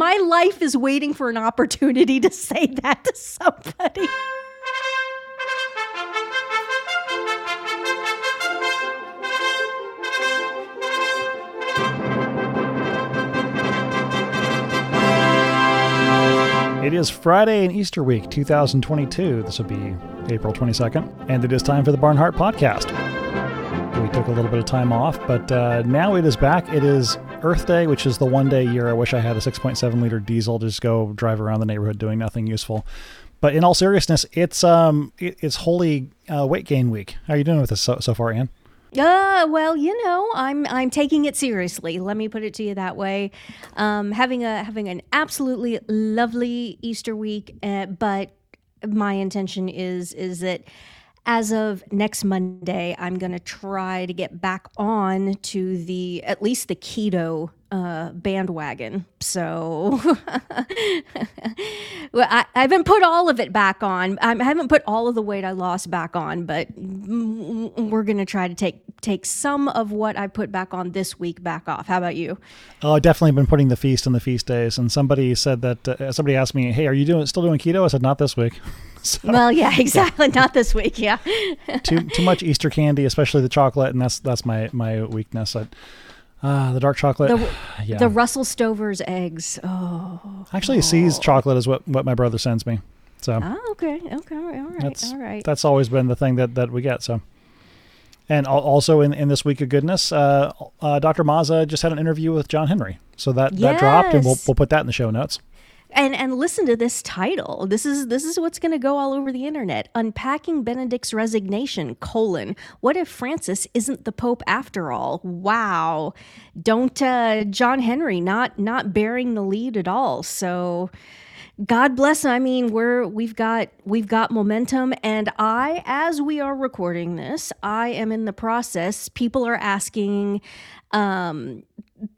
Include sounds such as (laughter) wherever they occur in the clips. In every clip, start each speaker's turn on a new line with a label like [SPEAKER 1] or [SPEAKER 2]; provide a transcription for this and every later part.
[SPEAKER 1] my life is waiting for an opportunity to say that to somebody.
[SPEAKER 2] It is Friday in Easter week 2022. This will be April 22nd, and it is time for the Barnhardt podcast. We took a little bit of time off, but uh, now it is back. It is Earth Day, which is the one day a year I wish I had a 6.7 liter diesel to just go drive around the neighborhood doing nothing useful. But in all seriousness, it's um it, it's holy uh, weight gain week. How are you doing with this so, so far, Ann?
[SPEAKER 1] Uh, well, you know, I'm I'm taking it seriously. Let me put it to you that way. Um, having a having an absolutely lovely Easter week, uh, but my intention is is that as of next Monday, I'm going to try to get back on to the at least the keto uh, bandwagon. So (laughs) well, I, I, haven't put all of it back on. I haven't put all of the weight I lost back on, but we're going to try to take take some of what I put back on this week back off. How about you?
[SPEAKER 2] Oh, I've definitely been putting the feast on the feast days. And somebody said that uh, somebody asked me, "Hey, are you doing still doing keto?" I said, "Not this week." (laughs)
[SPEAKER 1] so, well, yeah, exactly. Yeah. (laughs) Not this week. Yeah. (laughs)
[SPEAKER 2] too too much Easter candy, especially the chocolate, and that's that's my my weakness. I, Ah, uh, the dark chocolate.
[SPEAKER 1] The, (sighs) yeah. the Russell Stover's eggs. Oh.
[SPEAKER 2] Actually, oh. See's chocolate is what, what my brother sends me. So.
[SPEAKER 1] Oh, okay. Okay. All right.
[SPEAKER 2] That's,
[SPEAKER 1] all right.
[SPEAKER 2] That's always been the thing that, that we get. So. And also in, in this week of goodness, uh, uh, Dr. Mazza just had an interview with John Henry. So that, yes. that dropped, and we'll, we'll put that in the show notes
[SPEAKER 1] and and listen to this title this is this is what's going to go all over the internet unpacking benedict's resignation colon what if francis isn't the pope after all wow don't uh, john henry not not bearing the lead at all so God bless. I mean, we're we've got we've got momentum, and I, as we are recording this, I am in the process. People are asking um,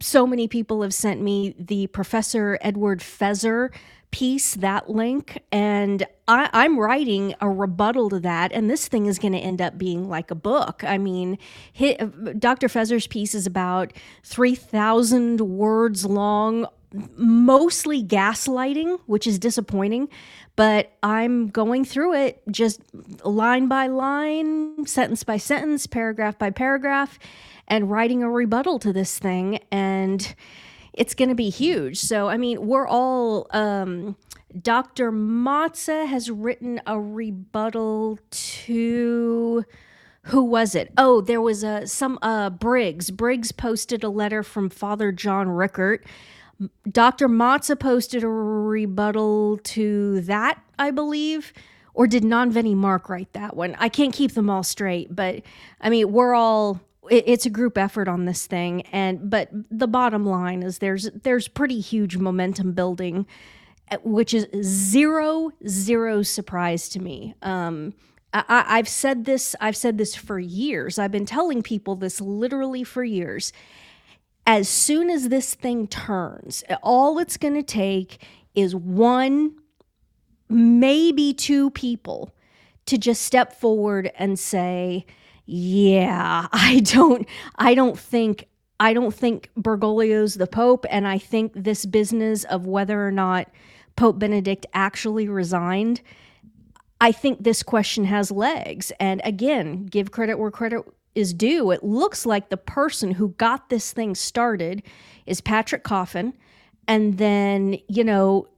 [SPEAKER 1] so many people have sent me the Professor Edward Feser piece, that link, and I, I'm writing a rebuttal to that, and this thing is going to end up being like a book. I mean, Dr. Feser's piece is about 3,000 words long, mostly gaslighting, which is disappointing, but I'm going through it just line by line, sentence by sentence, paragraph by paragraph and writing a rebuttal to this thing. And it's going to be huge. So, I mean, we're all. Um, Dr. Mazza has written a rebuttal to who was it? Oh, there was a some uh Briggs. Briggs posted a letter from Father John Rickert. Dr. Mazza posted a rebuttal to that, I believe. Or did Non Veni Mark write that one? I can't keep them all straight, but I mean, we're all it's a group effort on this thing and but the bottom line is there's there's pretty huge momentum building uh, which is zero zero surprise to me um I, I've said this I've said this for years I've been telling people this literally for years as soon as this thing turns all it's going to take is one maybe two people to just step forward and say yeah, (laughs) I don't I don't think I don't think Bergoglio's the Pope, and I think this business of whether or not Pope Benedict actually resigned, I think this question has legs. And again, give credit where credit is due. It looks like the person who got this thing started is Patrick Coffin. And then, you know,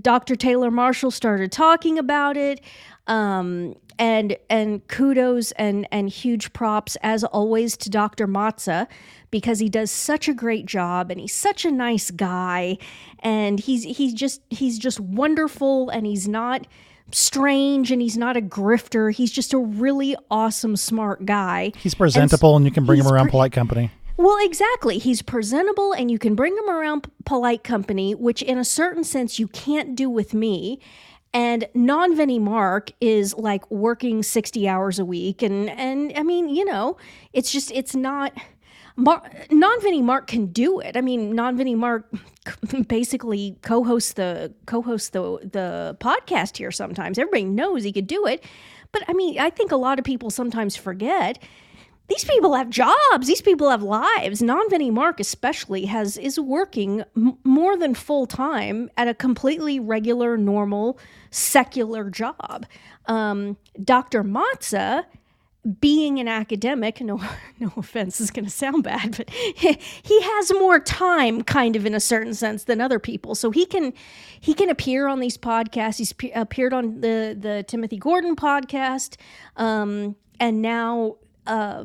[SPEAKER 1] Dr. Taylor Marshall started talking about it. Um, and and kudos and and huge props as always to Dr. Mazza because he does such a great job and he's such a nice guy and he's he's just he's just wonderful and he's not strange and he's not a grifter. He's just a really awesome smart guy.
[SPEAKER 2] He's presentable and, and you can bring him around pre- polite company.
[SPEAKER 1] Well, exactly. He's presentable and you can bring him around polite company, which in a certain sense you can't do with me and non Veni Mark is like working 60 hours a week. And, and I mean, you know, it's just, it's not. Mar- non Veni Mark can do it. I mean, non Veni Mark (laughs) basically co-hosts the co-hosts the the podcast here. Sometimes everybody knows he could do it, but I mean, I think a lot of people sometimes forget these people have jobs. These people have lives. Non-Veni Mark, especially, has is working m- more than full time at a completely regular, normal, secular job. Um, Dr. Mazza being an academic, no, (laughs) no offense, is going to sound bad, but (laughs) he, has more time, kind of in a certain sense, than other people. So he can he can appear on these podcasts. He's pe- appeared on the the Timothy Gordon podcast, um, and now uh,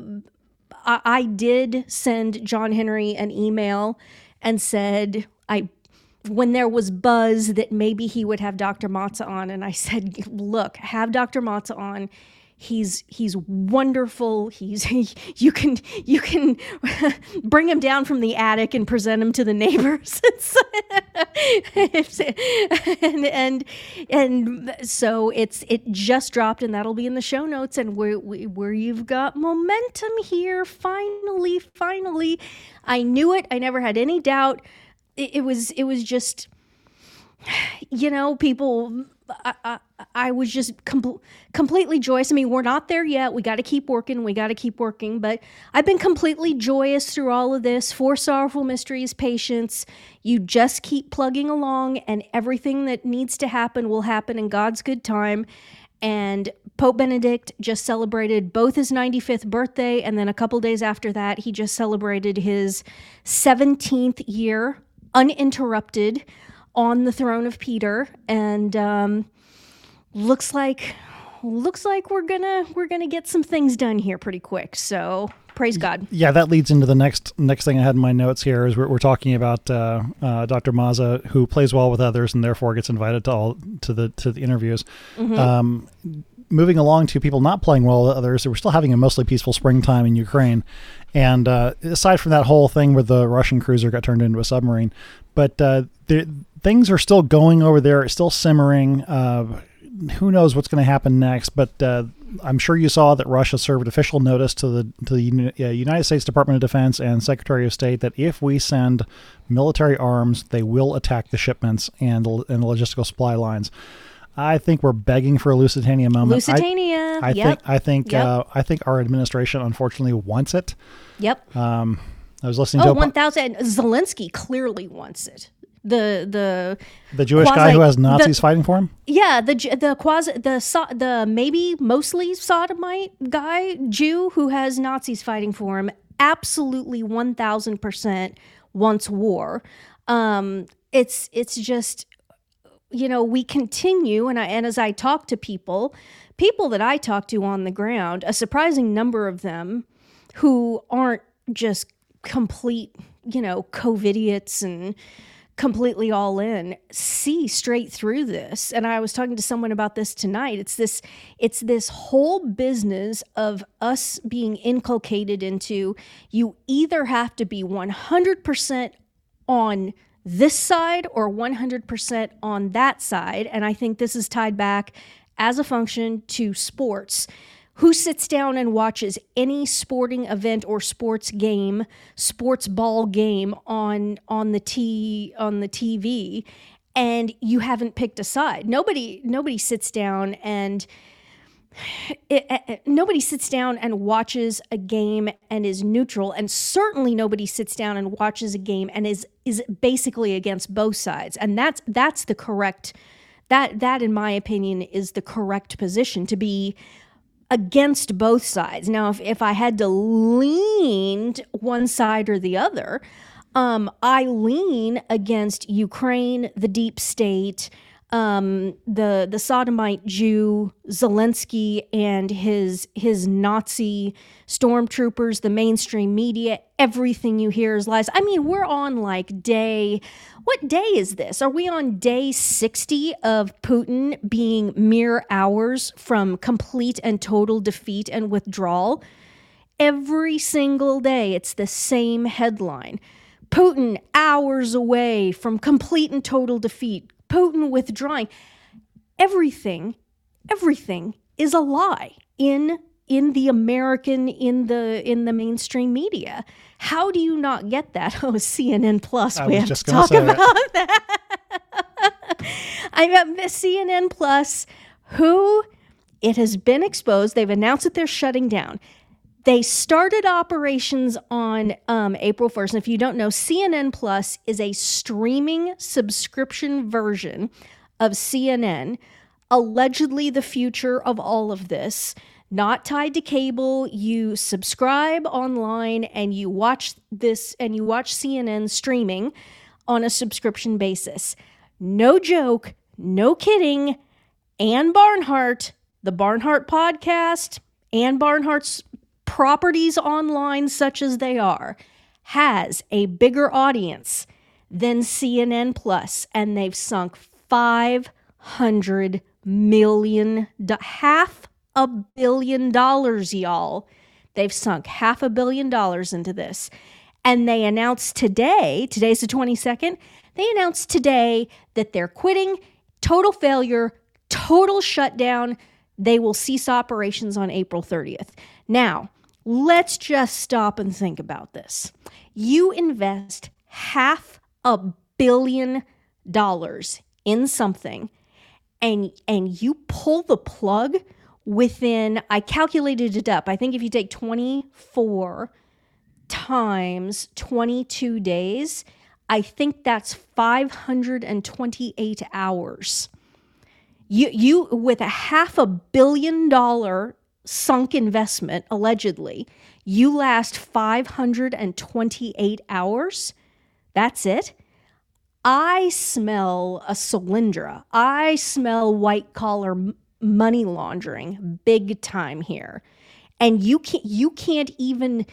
[SPEAKER 1] I, I did send John Henry an email and said I when there was buzz that maybe he would have Dr. Mazza on, and I said, "Look, have Dr. Mazza on he's he's wonderful. He's (laughs) you can you can (laughs) bring him down from the attic and present him to the neighbors. (laughs) And, and and so it's it just dropped and that'll be in the show notes and where where you've got momentum here. Finally finally i knew it. I never had any doubt. It, it was it was just you know people I, I, I was just com- completely joyous. I mean, we're not there yet. We got to keep working. We got to keep working. But I've been completely joyous through all of this. Four sorrowful mysteries, patience. You just keep plugging along, and everything that needs to happen will happen in God's good time. And Pope Benedict just celebrated both his 95th birthday, and then a couple days after that, he just celebrated his 17th year uninterrupted on the throne of Peter, and um, looks like looks like we're gonna we're gonna get some things done here pretty quick. So praise God.
[SPEAKER 2] Yeah, that leads into the next next thing I had in my notes here is we're, we're talking about uh, uh, Dr. Mazza, who plays well with others and therefore gets invited to all to the to the interviews. Mm-hmm. Um, moving along to people not playing well with others, we're still having a mostly peaceful springtime in Ukraine. And uh, aside from that whole thing where the Russian cruiser got turned into a submarine, but uh, things are still going over there. It's still simmering. Uh, who knows what's going to happen next? But uh, I'm sure you saw that Russia served official notice to the to the uh, United States Department of Defense and Secretary of State that if we send military arms, they will attack the shipments and and the logistical supply lines. I think we're begging for a Lusitania moment.
[SPEAKER 1] Lusitania.
[SPEAKER 2] I, I
[SPEAKER 1] yep.
[SPEAKER 2] think I think
[SPEAKER 1] yep.
[SPEAKER 2] uh, I think our administration unfortunately wants it.
[SPEAKER 1] Yep.
[SPEAKER 2] Um, I was listening
[SPEAKER 1] oh,
[SPEAKER 2] to
[SPEAKER 1] one thousand. Zelensky clearly wants it the the
[SPEAKER 2] the Jewish quasi, guy who has Nazis
[SPEAKER 1] the,
[SPEAKER 2] fighting for him.
[SPEAKER 1] Yeah, the the quasi the the maybe mostly sodomite guy Jew who has Nazis fighting for him. Absolutely one thousand percent wants war. Um, it's it's just you know we continue and I and as I talk to people, people that I talk to on the ground, a surprising number of them who aren't just complete you know covidiots and completely all in see straight through this. And i was talking to someone about this tonight. It's this it's this whole business of us being inculcated into you either have to be 100% on this side or 100% on that side and i think this is tied back as a function to sports who sits down and watches any sporting event or sports game, sports ball game on on the t on the TV and you haven't picked a side. Nobody nobody sits down and it, it, nobody sits down and watches a game and is neutral and certainly nobody sits down and watches a game and is is basically against both sides and that's that's the correct that that in my opinion is the correct position to be against both sides. Now, if, if I had to lean one side or the other, um, I lean against Ukraine, the deep state, um, the the sodomite Jew Zelensky and his his Nazi stormtroopers, the mainstream media, everything you hear is lies. I mean, we're on like day what day is this? Are we on day 60 of Putin being mere hours from complete and total defeat and withdrawal? Every single day, it's the same headline. Putin hours away from complete and total defeat. Putin withdrawing. Everything, everything is a lie in in the American in the in the mainstream media. How do you not get that? (laughs) Oh, CNN Plus.
[SPEAKER 2] I
[SPEAKER 1] we have to talk about it. that. (laughs) I'm at CNN Plus, who it has been exposed. They've announced that they're shutting down. They started operations on um, April 1st. And if you don't know, CNN Plus is a streaming subscription version of CNN, allegedly the future of all of this. Not tied to cable. You subscribe online and you watch this and you watch CNN streaming on a subscription basis. No joke, no kidding. Ann Barnhardt, the Barnhardt podcast, Ann Barnhardt's properties online, such as they are, has a bigger audience than CNN Plus, and they've sunk five hundred million, half a billion dollars, y'all. They've sunk half a billion dollars into this. And they announced today, today's the 22nd, they announced today that they're quitting, total failure, total shutdown. They will cease operations on April 30th. Now, let's just stop and think about this. You invest half a billion dollars in something and and you pull the plug within I calculated it up. I think if you take 24 times 22 days, I think that's 528 hours. You you with a half a billion dollar sunk investment allegedly, you last 528 hours. That's it. I smell a Solyndra. I smell white collar money laundering big time here. And you can't you can't even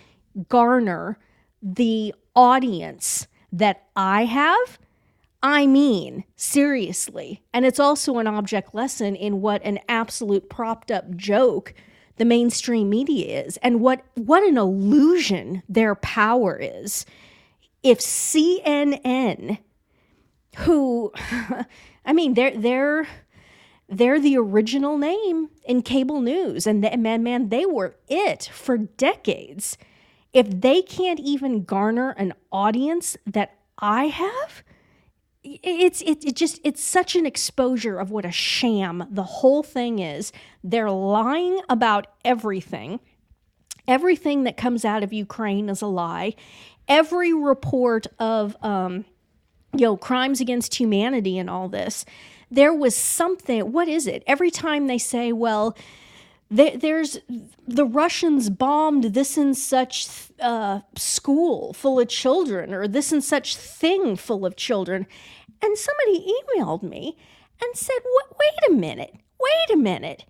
[SPEAKER 1] garner the audience that I have. I mean, seriously. And it's also an object lesson in what an absolute propped up joke the mainstream media is and what what an illusion their power is. If CNN who (laughs) I mean they're they're they're the original name in cable news and man man they were it for decades. If they can't even garner an audience that I have, it's it, it just it's such an exposure of what a sham the whole thing is. They're lying about everything. Everything that comes out of Ukraine is a lie. Every report of um, you know, crimes against humanity and all this, there was something. What is it? Every time they say, well, there's the Russians bombed this and such uh, school full of children, or this and such thing full of children. And somebody emailed me and said, wait a minute, wait a minute.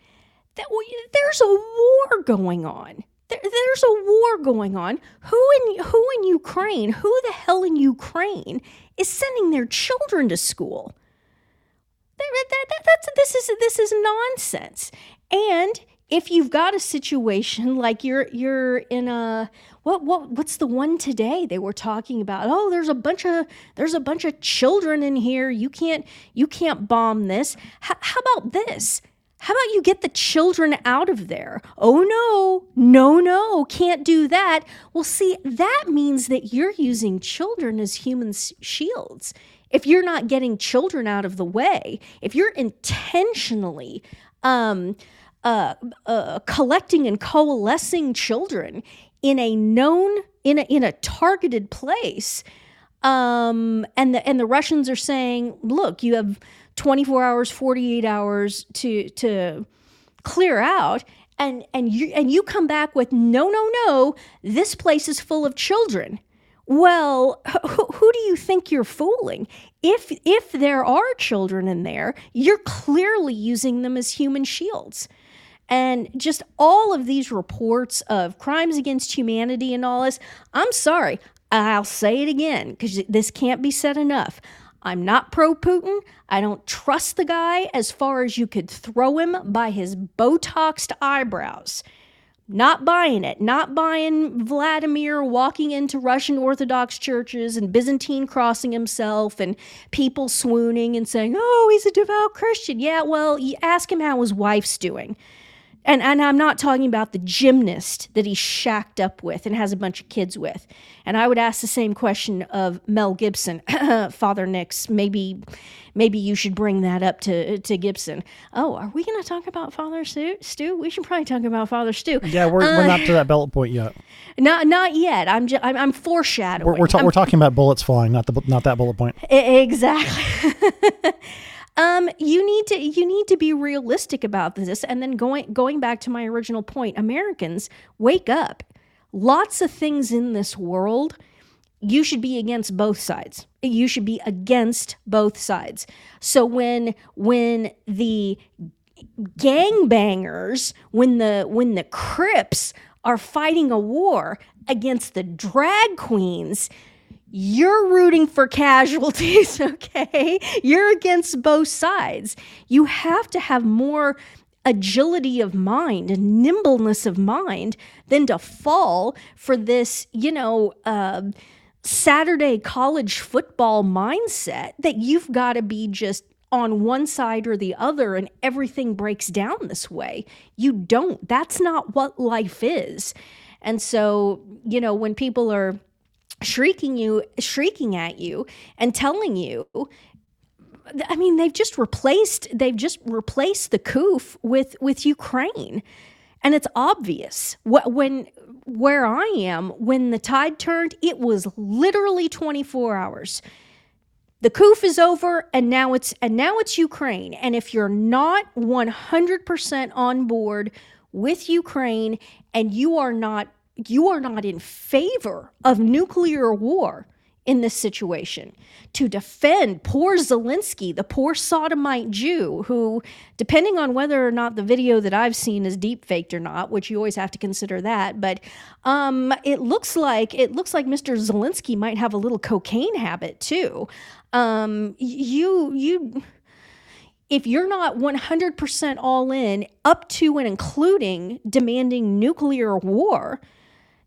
[SPEAKER 1] That, there's a war going on. There, there's a war going on. Who in who in Ukraine? Who the hell in Ukraine is sending their children to school. That, that, that, that's, this, is, this is nonsense. And if you've got a situation like you're you're in a what what what's the one today they were talking about oh there's a bunch of there's a bunch of children in here you can't you can't bomb this H- how about this how about you get the children out of there? Oh no, no, no, can't do that. Well, see, that means that you're using children as human shields. If you're not getting children out of the way, if you're intentionally um, uh, uh, collecting and coalescing children in a known, in a, in a targeted place, um, and the and the Russians are saying, look, you have 24 hours, 48 hours to to clear out. And and you and you come back with no no no this place is full of children. Well who, who do you think you're fooling? If if there are children in there you're clearly using them as human shields and just all of these reports of crimes against humanity and all this i'm sorry i'll say it again because this can't be said enough I'm not pro Putin. I don't trust the guy as far as you could throw him by his Botoxed eyebrows. Not buying it. Not buying Vladimir walking into Russian Orthodox churches and Byzantine crossing himself and people swooning and saying, oh, he's a devout Christian. Yeah, well, you ask him how his wife's doing. And, and I'm not talking about the gymnast that he's shacked up with and has a bunch of kids with. And I would ask the same question of Mel Gibson, (laughs) Father Nix. Maybe, maybe you should bring that up to to Gibson. Oh, are we going to talk about Father Stu? Stu? We should probably talk about Father Stu.
[SPEAKER 2] Yeah, we're, uh, we're not to that bullet point yet. (laughs)
[SPEAKER 1] Not not yet. I'm just, I'm, I'm foreshadowing.
[SPEAKER 2] We're we're, ta- we're talking about bullets flying, not the not that bullet point.
[SPEAKER 1] Exactly. (laughs) um, you need to you need to be realistic about this, and then going going back to my original point, Americans wake up. Lots of things in this world, you should be against both sides. You should be against both sides. So when when the gangbangers, when the when the Crips are fighting a war against the drag queens, you're rooting for casualties, (laughs) okay? You're against both sides. You have to have more agility of mind and nimbleness of mind than to fall for this, you know, uh, Saturday college football mindset that you've got to be just on one side or the other and everything breaks down this way. You don't. That's not what life is. And so, you know, when people are shrieking you shrieking at you and telling you I mean, they've just replaced they've just replaced the COOF with with Ukraine. And it's obvious. When where I am, when the tide turned, it was literally 24 hours the COOF is over and now it's and now it's Ukraine. And if you're not 100% on board with Ukraine and you are not you are not in favor of nuclear war, in this situation to defend poor Zelensky, the poor sodomite Jew, who, depending on whether or not the video that I've seen is deep faked or not, which you always have to consider that, but um, it looks like it looks like Mr. Zelensky might have a little cocaine habit too. Um, you you if you're not 100% all in up to and including demanding nuclear war,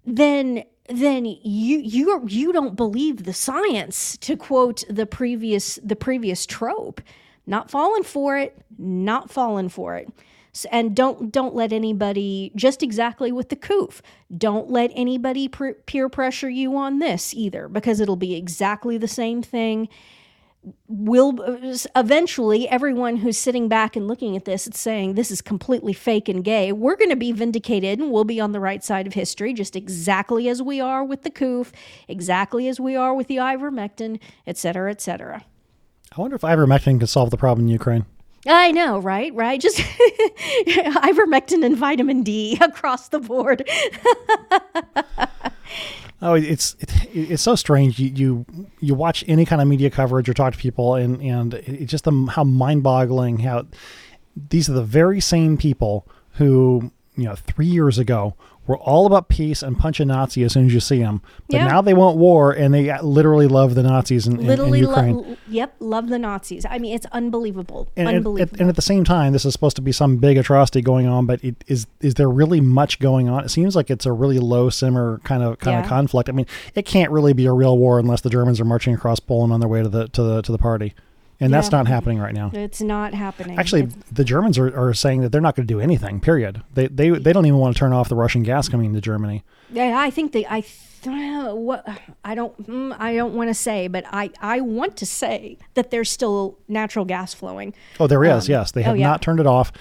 [SPEAKER 1] then then you you you don't believe the science to quote the previous the previous trope. Not falling for it not falling for it. And don't don't let anybody just exactly with the COOF don't let anybody peer pressure you on this either because it'll be exactly the same thing will uh, eventually everyone who's sitting back and looking at this and saying this is completely fake and gay we're going to be vindicated and we'll be on the right side of history just exactly as we are with the COOF exactly as we are with the ivermectin et cetera et cetera
[SPEAKER 2] i wonder if ivermectin can solve the problem in ukraine
[SPEAKER 1] I know, right? Right? Just (laughs) ivermectin and vitamin D (laughs) across the board. (laughs)
[SPEAKER 2] Oh, it's it, it's so strange. You, you you watch any kind of media coverage or talk to people, and and it's just the, how mind boggling how these are the very same people who you know three years ago we're all about peace and punch a Nazi as soon as you see them. But yeah. now they want war and they literally love the Nazis in, literally in, in Ukraine.
[SPEAKER 1] Lo- yep, love the Nazis. I mean, it's unbelievable. And, unbelievable.
[SPEAKER 2] At, and at the same time, this is supposed to be some big atrocity going on, but it, is is there really much going on? It seems like it's a really low simmer kind of kind yeah. of conflict. I mean, it can't really be a real war unless the Germans are marching across Poland on their way to the to the to the party and yeah. that's not happening right now.
[SPEAKER 1] It's not happening.
[SPEAKER 2] Actually,
[SPEAKER 1] it's,
[SPEAKER 2] the Germans are, are saying that they're not going to do anything. Period. They they they don't even want to turn off the Russian gas coming into Germany.
[SPEAKER 1] Yeah, I think they. I what I don't mm, I don't want to say, but I I want to say that there's still natural gas flowing.
[SPEAKER 2] Oh, there is. Um, yes, they have oh, yeah. not turned it off.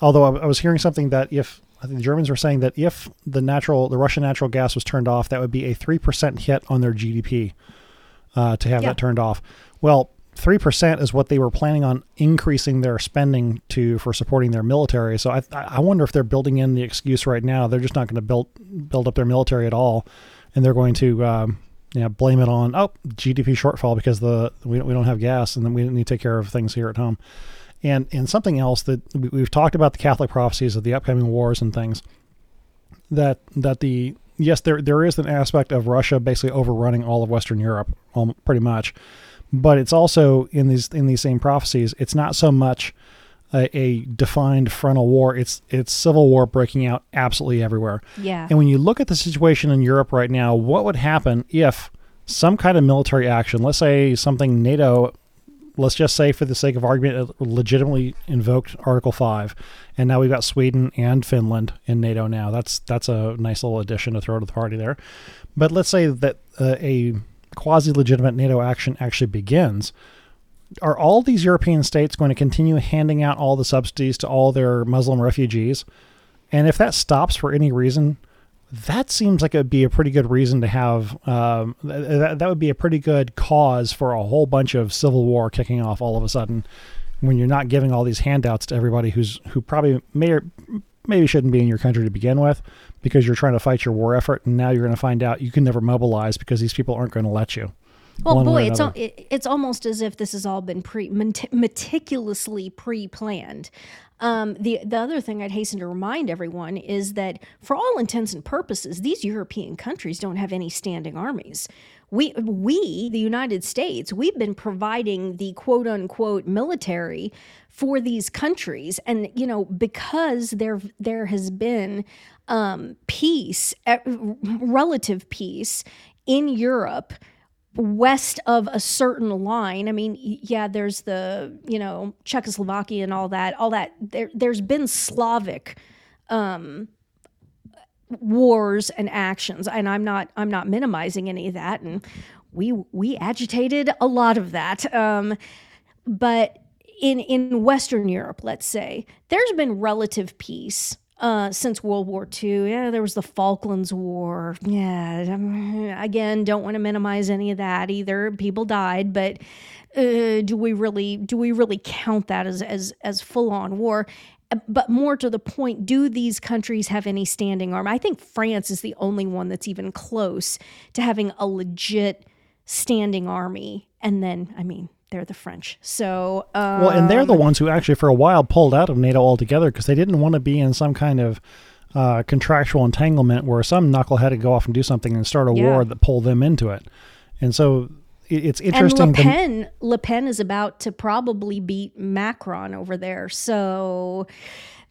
[SPEAKER 2] Although I, I was hearing something that if I think the Germans were saying that if the natural the Russian natural gas was turned off, that would be a three percent hit on their GDP uh, to have yeah. that turned off. Well, three percent is what they were planning on increasing their spending to for supporting their military. So I I wonder if they're building in the excuse right now. They're just not going to build build up their military at all, and they're going to um, you know, blame it on oh GDP shortfall because the we don't, we don't have gas and then we need to take care of things here at home. And and something else that we, have talked about the Catholic prophecies of the upcoming wars and things that that the yes there there is an aspect of Russia basically overrunning all of Western Europe, all, pretty much but it's also in these in these same prophecies. It's not so much a, a, defined frontal war. It's it's civil war breaking out absolutely everywhere.
[SPEAKER 1] Yeah.
[SPEAKER 2] And when you look at the situation in Europe right now, what would happen if some kind of military action, let's say something NATO let's just say, for the sake of argument, legitimately invoked Article Five, and now we've got Sweden and Finland in NATO. Now that's that's a nice little addition to throw to the party there. But let's say that uh, a quasi legitimate NATO action actually begins. Are all these European states going to continue handing out all the subsidies to all their Muslim refugees? And if that stops for any reason, that seems like it would be a pretty good reason to have. Um, that, that would be a pretty good cause for a whole bunch of civil war kicking off all of a sudden, when you're not giving all these handouts to everybody who's who probably may or maybe shouldn't be in your country to begin with, because you're trying to fight your war effort, and now you're going to find out you can never mobilize because these people aren't going to let you.
[SPEAKER 1] Well, boy, it's al- it, it's almost as if this has all been pre meticulously pre-planned. Um, the the other thing I'd hasten to remind everyone is that, for all intents and purposes, these European countries don't have any standing armies. We we the United States we've been providing the quote unquote military for these countries, and you know because there there has been um, peace, relative peace in Europe west of a certain line. I mean yeah there's the you know czechoslovakia and all that all that. There there's been slavic um wars and actions and i'm not i'm not minimizing any of that and we we agitated a lot of that um but in in western europe let's say there's been relative peace uh, since World War II. Yeah, there was the Falklands War. Yeah, um, again, don't want to minimize any of that either. People died, but uh, do we really do we really count that as as as full on war? But more to the point, do these countries have any standing army? I think France is the only one that's even close to having a legit standing army. And then, I mean, they're the French. So um,
[SPEAKER 2] well, and they're the um, ones who actually for a while pulled out of NATO altogether because they didn't want to be in some kind of uh, contractual entanglement where some knucklehead would go off and do something and start a yeah. war that pulled them into it. And so it's interesting.
[SPEAKER 1] And Le Pen, Le Pen is about to probably beat Macron over there. So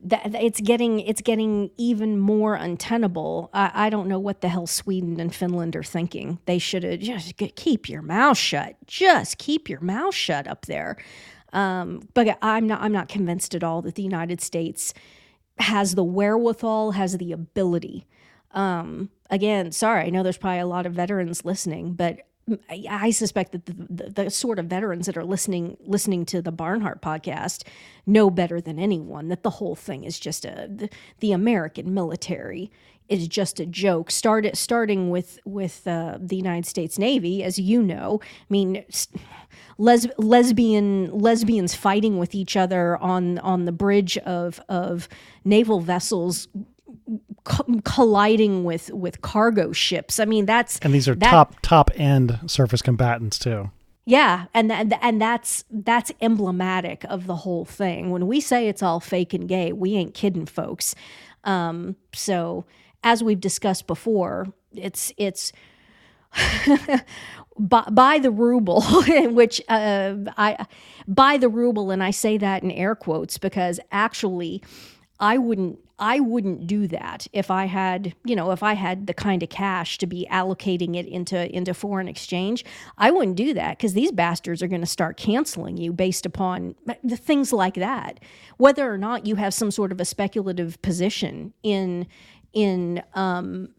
[SPEAKER 1] that it's getting it's getting even more untenable. I, I, don't know what the hell Sweden and Finland are thinking. They should have just keep your mouth shut. Just keep your mouth shut up there. Um, but I'm not I'm not convinced at all that the United States has the wherewithal, has the ability. Um, again, sorry, I know there's probably a lot of veterans listening, but I suspect that the, the, the, sort of veterans that are listening listening to the Barnhardt podcast know better than anyone that the whole thing is just a the, the American military is just a joke. Started starting with with uh, the United States Navy, as you know. I mean, les- lesbian lesbians fighting with each other on on the bridge of of naval vessels colliding with with cargo ships. I mean, that's
[SPEAKER 2] and these are that, top top end surface combatants too.
[SPEAKER 1] Yeah, and th- and that's that's emblematic of the whole thing. When we say it's all fake and gay, we ain't kidding, folks. Um, so as we've discussed before, it's it's (laughs) by, by the ruble, (laughs) which uh, I by the ruble, and I say that in air quotes because actually, I wouldn't I wouldn't do that if I had, you know, if I had the kind of cash to be allocating it into into foreign exchange. I wouldn't do that because these bastards are going to start canceling you based upon the things like that. Whether or not you have some sort of a speculative position in in um,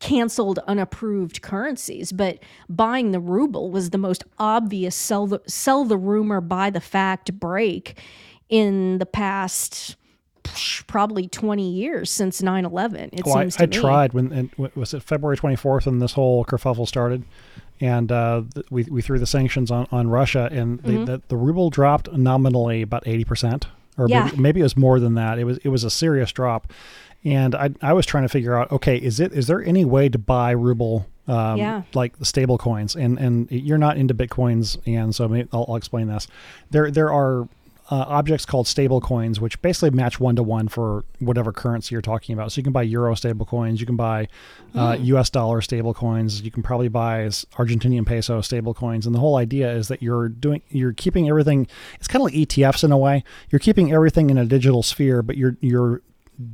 [SPEAKER 1] canceled unapproved currencies but buying the ruble was the most obvious sell the sell the rumor buy the fact break in the past probably 20 years since 9-11 it well, seems
[SPEAKER 2] I, I tried when and was it february 24th when this whole kerfuffle started and uh, we, we threw the sanctions on, on russia and mm-hmm. the, the ruble dropped nominally about 80% or yeah. maybe, maybe it was more than that it was it was a serious drop and I, I was trying to figure out okay is it is there any way to buy ruble um, yeah. like the stable coins and and you're not into bitcoins and so I'll, I'll explain this there there are uh, objects called stable coins, which basically match one to one for whatever currency you're talking about. So you can buy euro stable coins, you can buy uh, mm. US dollar stable coins, you can probably buy Argentinian peso stable coins. And the whole idea is that you're doing, you're keeping everything. It's kind of like ETFs in a way. You're keeping everything in a digital sphere, but you're you're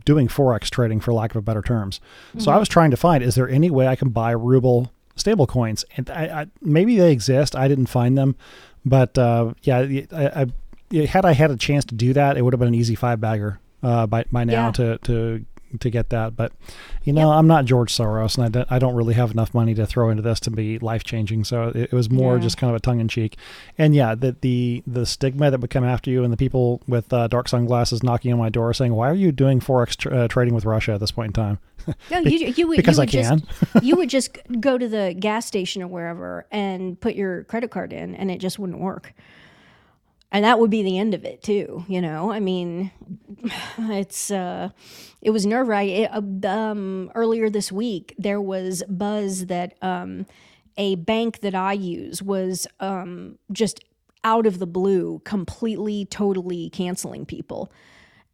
[SPEAKER 2] doing forex trading for lack of a better terms. Mm-hmm. So I mm-hmm. was trying to find: is there any way I can buy ruble stable coins. And I, I, maybe they exist. I didn't find them, but uh, yeah, I, I, had I had a chance to do that, it would have been an easy five bagger uh, by by now
[SPEAKER 1] Yeah.
[SPEAKER 2] to to to get that. But you know,
[SPEAKER 1] Yep.
[SPEAKER 2] I'm not George Soros, and I don't, I don't really have enough money to throw into this to be life changing. So it, it was more
[SPEAKER 1] Yeah.
[SPEAKER 2] just kind of a tongue in cheek. And yeah, the the the stigma that would come after you, and the people with uh, dark sunglasses knocking on my door saying, "Why are you doing forex tr- uh, trading with Russia at this point in time?"
[SPEAKER 1] No, (laughs) you, you would
[SPEAKER 2] because
[SPEAKER 1] you
[SPEAKER 2] I
[SPEAKER 1] would just,
[SPEAKER 2] can. (laughs)
[SPEAKER 1] you would just go to the gas station or wherever and put your credit card in, and it just wouldn't work. And that would be the end of it too. You know, I mean, it's uh, it was nerve wracking. Um, earlier this week, there was buzz that um, a bank that I use was um, just out of the blue, completely, totally canceling people.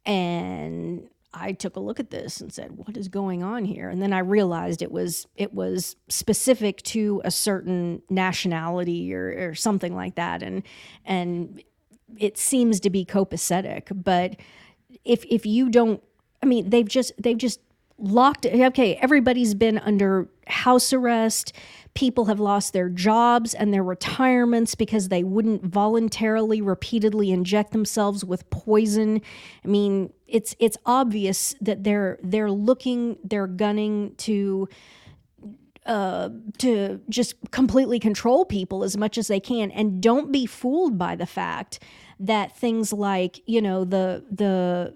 [SPEAKER 1] And I took a look at this and said, "What is going on here?" And then I realized it was it was specific to a certain nationality or, or something like that, and and it seems to be copacetic. But if if you don't, I mean, they've just they've just locked. Okay, everybody's been under house arrest. People have lost their jobs and their retirements because they wouldn't voluntarily, repeatedly inject themselves with poison. I mean, it's it's obvious that they're they're looking, they're gunning to uh, to just completely control people as much as they can. And don't be fooled by the fact that things like you know the the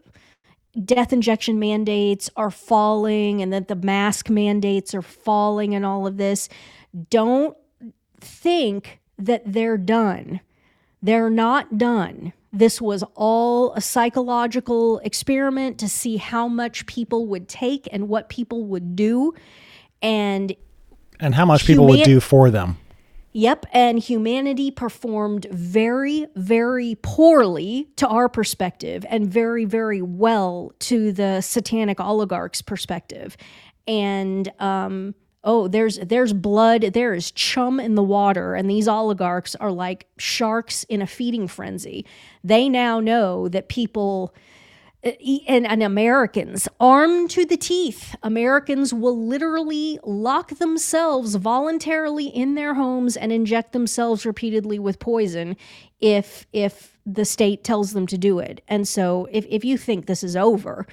[SPEAKER 1] death injection mandates are falling and that the mask mandates are falling and all of this. Don't think that they're done. They're not done. This was all a psychological experiment to see how much people would take and what people would do. And
[SPEAKER 2] and how much people would do for them.
[SPEAKER 1] Yep, and humanity performed very, very poorly to our perspective and very, very well to the satanic oligarchs' perspective. And um, oh, there's there's blood, there is chum in the water, and these oligarchs are like sharks in a feeding frenzy. They now know that people and, and Americans, armed to the teeth, Americans will literally lock themselves voluntarily in their homes and inject themselves repeatedly with poison if if the state tells them to do it. And so if, if you think this is over,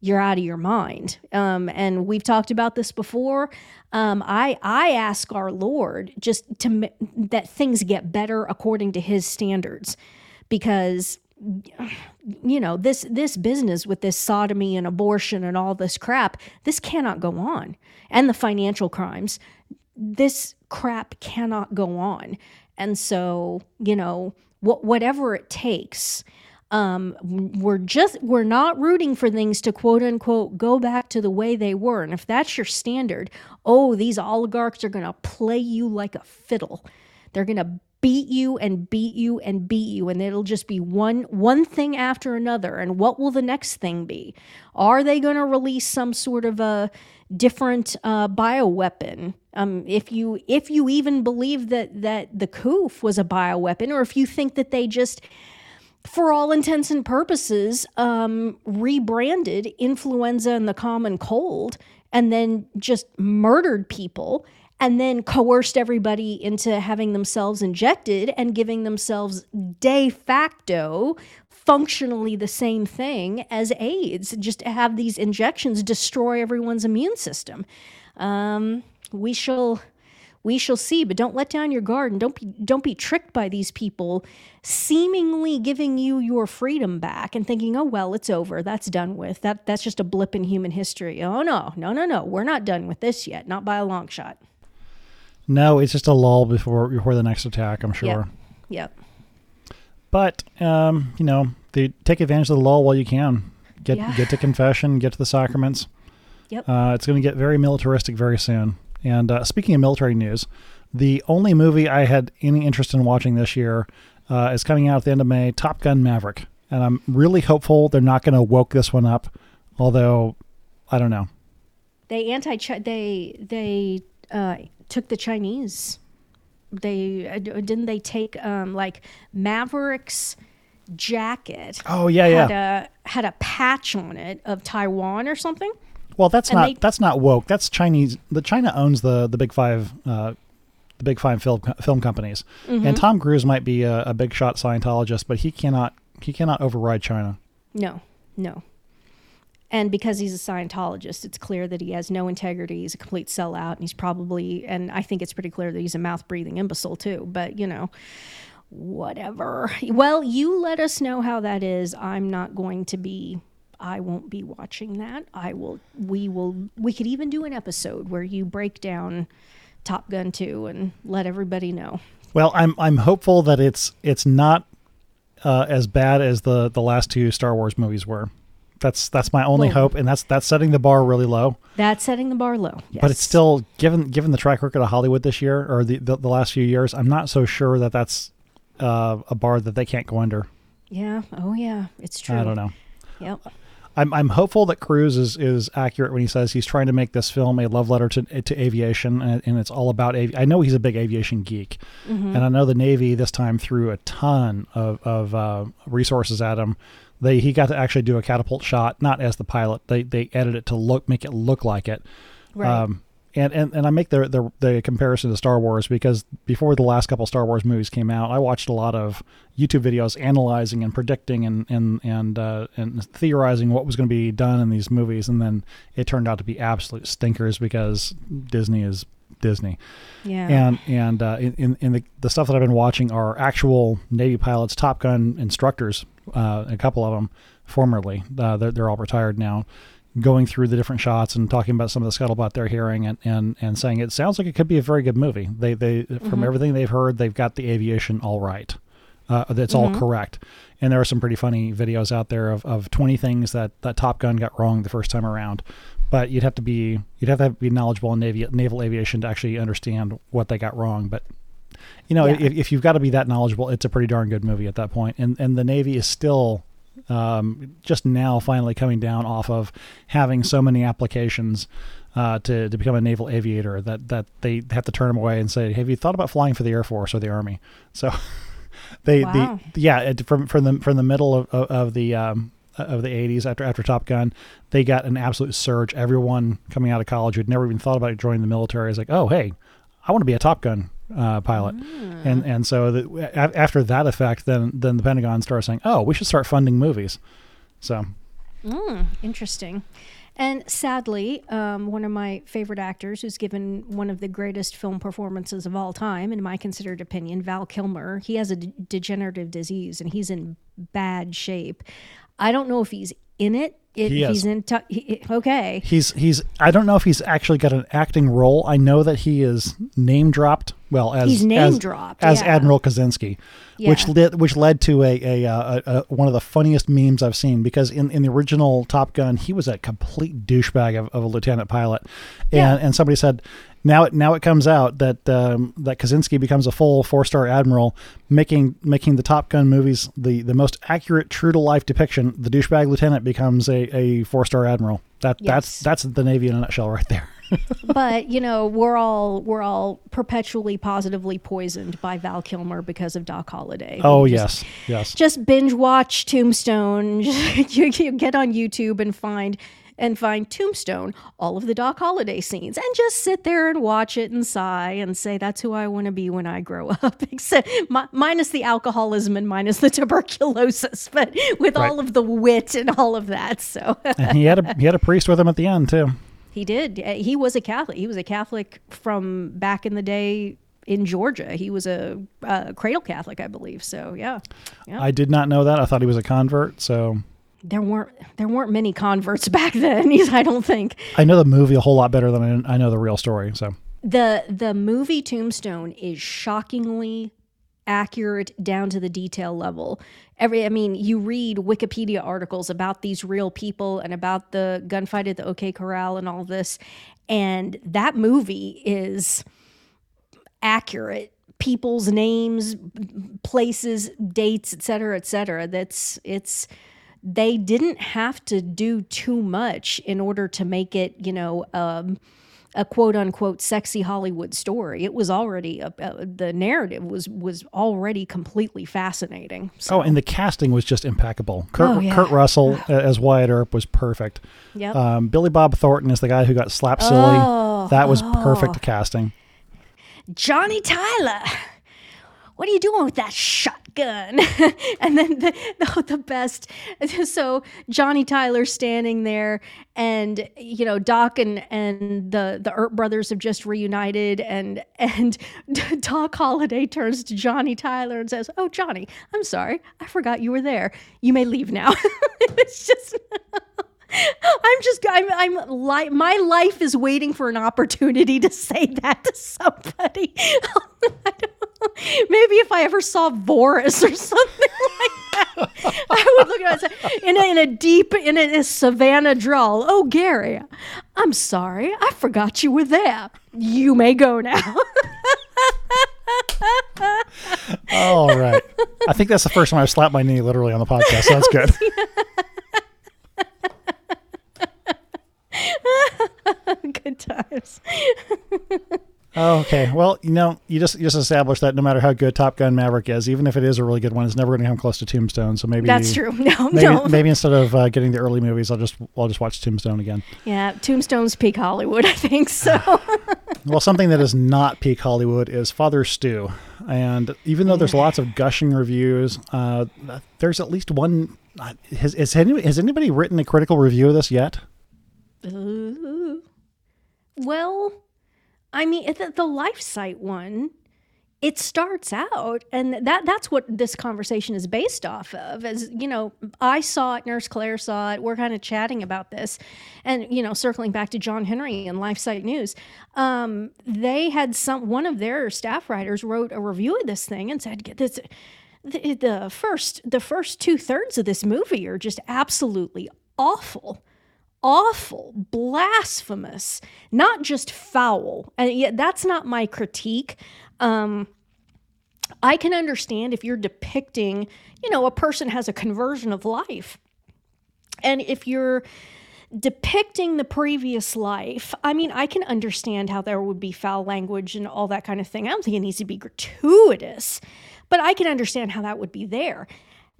[SPEAKER 1] you're out of your mind. Um, and we've talked about this before. Um, I I ask our Lord just to that things get better according to His standards, because (sighs) you know this this business with this sodomy and abortion and all this crap this cannot go on. And the financial crimes this crap cannot go on. And so you know what whatever it takes um, we're just we're not rooting for things to quote unquote go back to the way they were. And if that's your standard oh these oligarchs are going to play you like a fiddle. They're going to beat you and beat you and beat you and it'll just be one one thing after another. And what will the next thing be? Are they going to release some sort of a different uh, bioweapon? Um, if you if you even believe that that the coof was a bioweapon or if you think that they just for all intents and purposes, um, rebranded influenza and the common cold, and then just murdered people, and then coerced everybody into having themselves injected and giving themselves de facto functionally the same thing as AIDS, just to have these injections destroy everyone's immune system. Um, we shall we shall see but don't let down your guard and don't be don't be tricked by these people seemingly giving you your freedom back and thinking oh well it's over. That's done with. That that's just a blip in human history. Oh no no no no. We're not done with this yet. Not by a long shot
[SPEAKER 2] No, it's just a lull before before the next attack. I'm sure.
[SPEAKER 1] yep yep
[SPEAKER 2] But um, you know, they take advantage of the lull while you can. Get
[SPEAKER 1] Yeah.
[SPEAKER 2] get to confession, get to the sacraments.
[SPEAKER 1] Yep.
[SPEAKER 2] Uh, it's going to get very militaristic very soon. And uh, speaking of military news, the only movie I had any interest in watching this year uh, is coming out at the end of May. Top Gun Maverick, and I'm really hopeful they're not going to woke this one up. Although, I don't know.
[SPEAKER 1] they anti they they uh, took the chinese they uh, didn't they take um, like maverick's jacket
[SPEAKER 2] Oh yeah,
[SPEAKER 1] had
[SPEAKER 2] yeah.
[SPEAKER 1] a had a patch on it of Taiwan or something.
[SPEAKER 2] Well, that's
[SPEAKER 1] And
[SPEAKER 2] not
[SPEAKER 1] they-
[SPEAKER 2] that's not woke. That's Chinese. The China owns the the big five, uh, the big five film film companies.
[SPEAKER 1] Mm-hmm.
[SPEAKER 2] And Tom Cruise might be a, a big shot Scientologist, but he cannot he cannot override China.
[SPEAKER 1] No, no. And because he's a Scientologist, it's clear that he has no integrity. He's a complete sellout, and he's probably, and I think it's pretty clear that he's a mouth breathing imbecile too. But you know, whatever. Well, you let us know how that is. I'm not going to be. I won't be watching that. I will. We will. We could even do an episode where you break down Top Gun 2 and let everybody know.
[SPEAKER 2] Well, I'm I'm hopeful that it's it's not uh, as bad as the the last two Star Wars movies were. That's that's my only
[SPEAKER 1] Well-
[SPEAKER 2] hope, and that's that's setting the bar really low.
[SPEAKER 1] That's setting the bar low. Yes.
[SPEAKER 2] But it's still given given the track record of Hollywood this year or the the, the last few years. I'm not so sure that that's uh, a bar that they can't go under.
[SPEAKER 1] Yeah. Oh, yeah. It's true.
[SPEAKER 2] I don't know.
[SPEAKER 1] Yep.
[SPEAKER 2] I'm I'm hopeful that Cruise is is accurate when he says he's trying to make this film a love letter to to aviation and, and it's all about avi- I know he's a big aviation geek,
[SPEAKER 1] Mm-hmm.
[SPEAKER 2] and I know the Navy this time threw a ton of of uh, resources at him. They he got to actually do a catapult shot, not as the pilot. They they edited it to look make it look like it.
[SPEAKER 1] Right.
[SPEAKER 2] Um, and, and, and I make the, the the comparison to Star Wars because before the last couple Star Wars movies came out, I watched a lot of YouTube videos analyzing and predicting and and and uh, and theorizing what was going to be done in these movies, and then it turned out to be absolute stinkers because Disney is Disney.
[SPEAKER 1] yeah.
[SPEAKER 2] And and uh, in, in the, the stuff that I've been watching are actual Navy pilots, Top Gun instructors, uh, a couple of them formerly. Uh, they're, they're all retired now. Going through the different shots and talking about some of the scuttlebutt they're hearing and, and, and saying it sounds like it could be a very good movie. They they from everything they've heard, they've got the aviation all right. Uh, that's all correct. And there are some pretty funny videos out there of, of 20 things that, that Top Gun got wrong the first time around. But you'd have to be you'd have to be knowledgeable in navy, naval aviation to actually understand what they got wrong. But you know,
[SPEAKER 1] Yeah.
[SPEAKER 2] if, if you've got to be that knowledgeable, it's a pretty darn good movie at that point. And and the Navy is still um, just now finally coming down off of having so many applications uh, to to become a naval aviator that that they have to turn them away and say, "Have you thought about flying for the Air Force or the Army?" So (laughs) they
[SPEAKER 1] Wow.
[SPEAKER 2] the yeah it, from from the from the middle of of, of the um, of the 80s after after Top Gun, they got an absolute surge. Everyone coming out of college who'd never even thought about joining the military is like, "Oh, hey, I want to be a Top Gun uh, pilot." And and so the, a- after that effect, then then the Pentagon starts saying, "Oh, we should start funding movies." So
[SPEAKER 1] Mm, interesting. And sadly, um, one of my favorite actors, who's given one of the greatest film performances of all time, in my considered opinion, Val Kilmer, he has a d- degenerative disease and he's in bad shape. I don't know if he's in it. If
[SPEAKER 2] He is.
[SPEAKER 1] he's in, tu- he, okay.
[SPEAKER 2] he's he's I don't know if he's actually got an acting role. I know that he is name dropped. Well, as
[SPEAKER 1] He's name
[SPEAKER 2] as,
[SPEAKER 1] dropped,
[SPEAKER 2] as
[SPEAKER 1] yeah.
[SPEAKER 2] Admiral Kazansky, which
[SPEAKER 1] Yeah.
[SPEAKER 2] led which led to a, a, a, a one of the funniest memes I've seen because in, in the original Top Gun he was a complete douchebag of, of a lieutenant pilot, and
[SPEAKER 1] Yeah.
[SPEAKER 2] and somebody said. Now it now it comes out that um, that Kazansky becomes a full four star admiral, making making the Top Gun movies the, the most accurate, true to life depiction. The douchebag lieutenant becomes a, a four star admiral. That that's that's the Navy in a nutshell right there.
[SPEAKER 1] But you know, we're all we're all perpetually positively poisoned by Val Kilmer because of Doc Holliday.
[SPEAKER 2] Oh
[SPEAKER 1] just-
[SPEAKER 2] yes, yes.
[SPEAKER 1] just binge watch Tombstone. (laughs) you, you get on YouTube and find and find Tombstone, all of the Doc Holliday scenes, and just sit there and watch it and sigh and say, "That's who I want to be when I grow (laughs) up." Except mi- minus the alcoholism and minus the (laughs) tuberculosis, but with
[SPEAKER 2] Right.
[SPEAKER 1] all of the wit and all of that. So
[SPEAKER 2] and he had a he had a priest with him at the end too.
[SPEAKER 1] He did. Uh, He was a Catholic. He was a Catholic from back in the day. In Georgia, he was a, uh cradle Catholic, I believe. So, yeah, yeah.
[SPEAKER 2] I did not know that. I thought he was a convert. So
[SPEAKER 1] there weren't there weren't many converts (laughs) back then. (laughs) I don't think
[SPEAKER 2] I know the movie a whole lot better than I, I know the real story. So
[SPEAKER 1] the the movie Tombstone is shockingly accurate down to the detail level. Every I mean, you read Wikipedia articles about these real people and about the gunfight at the OK Corral and all this, and that movie is accurate. People's names places dates et cetera et cetera. That's it's they didn't have to do too much in order to make it you know um, a quote unquote sexy Hollywood story. It was already a, a, the narrative was was already completely fascinating. So,
[SPEAKER 2] Oh, and the casting was just impeccable. Kurt,
[SPEAKER 1] Oh, yeah.
[SPEAKER 2] Kurt Russell as Wyatt Earp was perfect.
[SPEAKER 1] yep.
[SPEAKER 2] Um, Billy Bob Thornton is the guy who got slapped silly.
[SPEAKER 1] Oh,
[SPEAKER 2] that was perfect casting.
[SPEAKER 1] Johnny Tyler. What are you doing with that shotgun? (laughs) and then the, (laughs) the, the best. (laughs) So Johnny Tyler standing there, and you know Doc and and the the Earp brothers have just reunited, and and Doc Holliday turns to Johnny Tyler and says, "Oh Johnny, I'm sorry, I forgot you were there. You may leave now." it's just. I'm just I'm I'm li- my life is waiting for an opportunity to say that to somebody. I (laughs) Maybe if I ever saw Boris or something (laughs) like that, I would look at it and say, in a, in a deep in a, a savannah drawl. Oh, Gary, I'm sorry, I forgot you were there. You may go now. (laughs)
[SPEAKER 2] All right. I think that's the first time I've slapped my knee literally on the podcast. So that's good.
[SPEAKER 1] Good times.
[SPEAKER 2] Oh, okay. Well, you know, you just you just established that no matter how good Top Gun Maverick is, even if it is a really good one, it's never going to come close to Tombstone. So maybe
[SPEAKER 1] That's true. (laughs) No,
[SPEAKER 2] Maybe,
[SPEAKER 1] no.
[SPEAKER 2] maybe instead of uh, getting the early movies, I'll just I'll just watch Tombstone again.
[SPEAKER 1] Yeah, Tombstone's peak Hollywood, I think so.
[SPEAKER 2] Well, something that is not peak Hollywood is Father Stew, and even though there's lots of gushing reviews, uh, there's at least one. Uh, has, has, any, has anybody written a critical review of this yet?
[SPEAKER 1] Well, I mean, the, the life site one, it starts out, and that that's what this conversation is based off of. As you know, I saw it, Nurse Claire saw it. We're kind of chatting about this, and you know, circling back to John Henry and Life Site News, um, they had some one of their staff writers wrote a review of this thing and said, "Get this." The, the first the first two thirds of this movie are just absolutely awful awful, blasphemous, not just foul. And yet, that's not my critique. Um, I can understand if you're depicting, you know, a person has a conversion of life. And if you're depicting the previous life, I mean, I can understand how there would be foul language and all that kind of thing. I don't think it needs to be gratuitous, but I can understand how that would be there.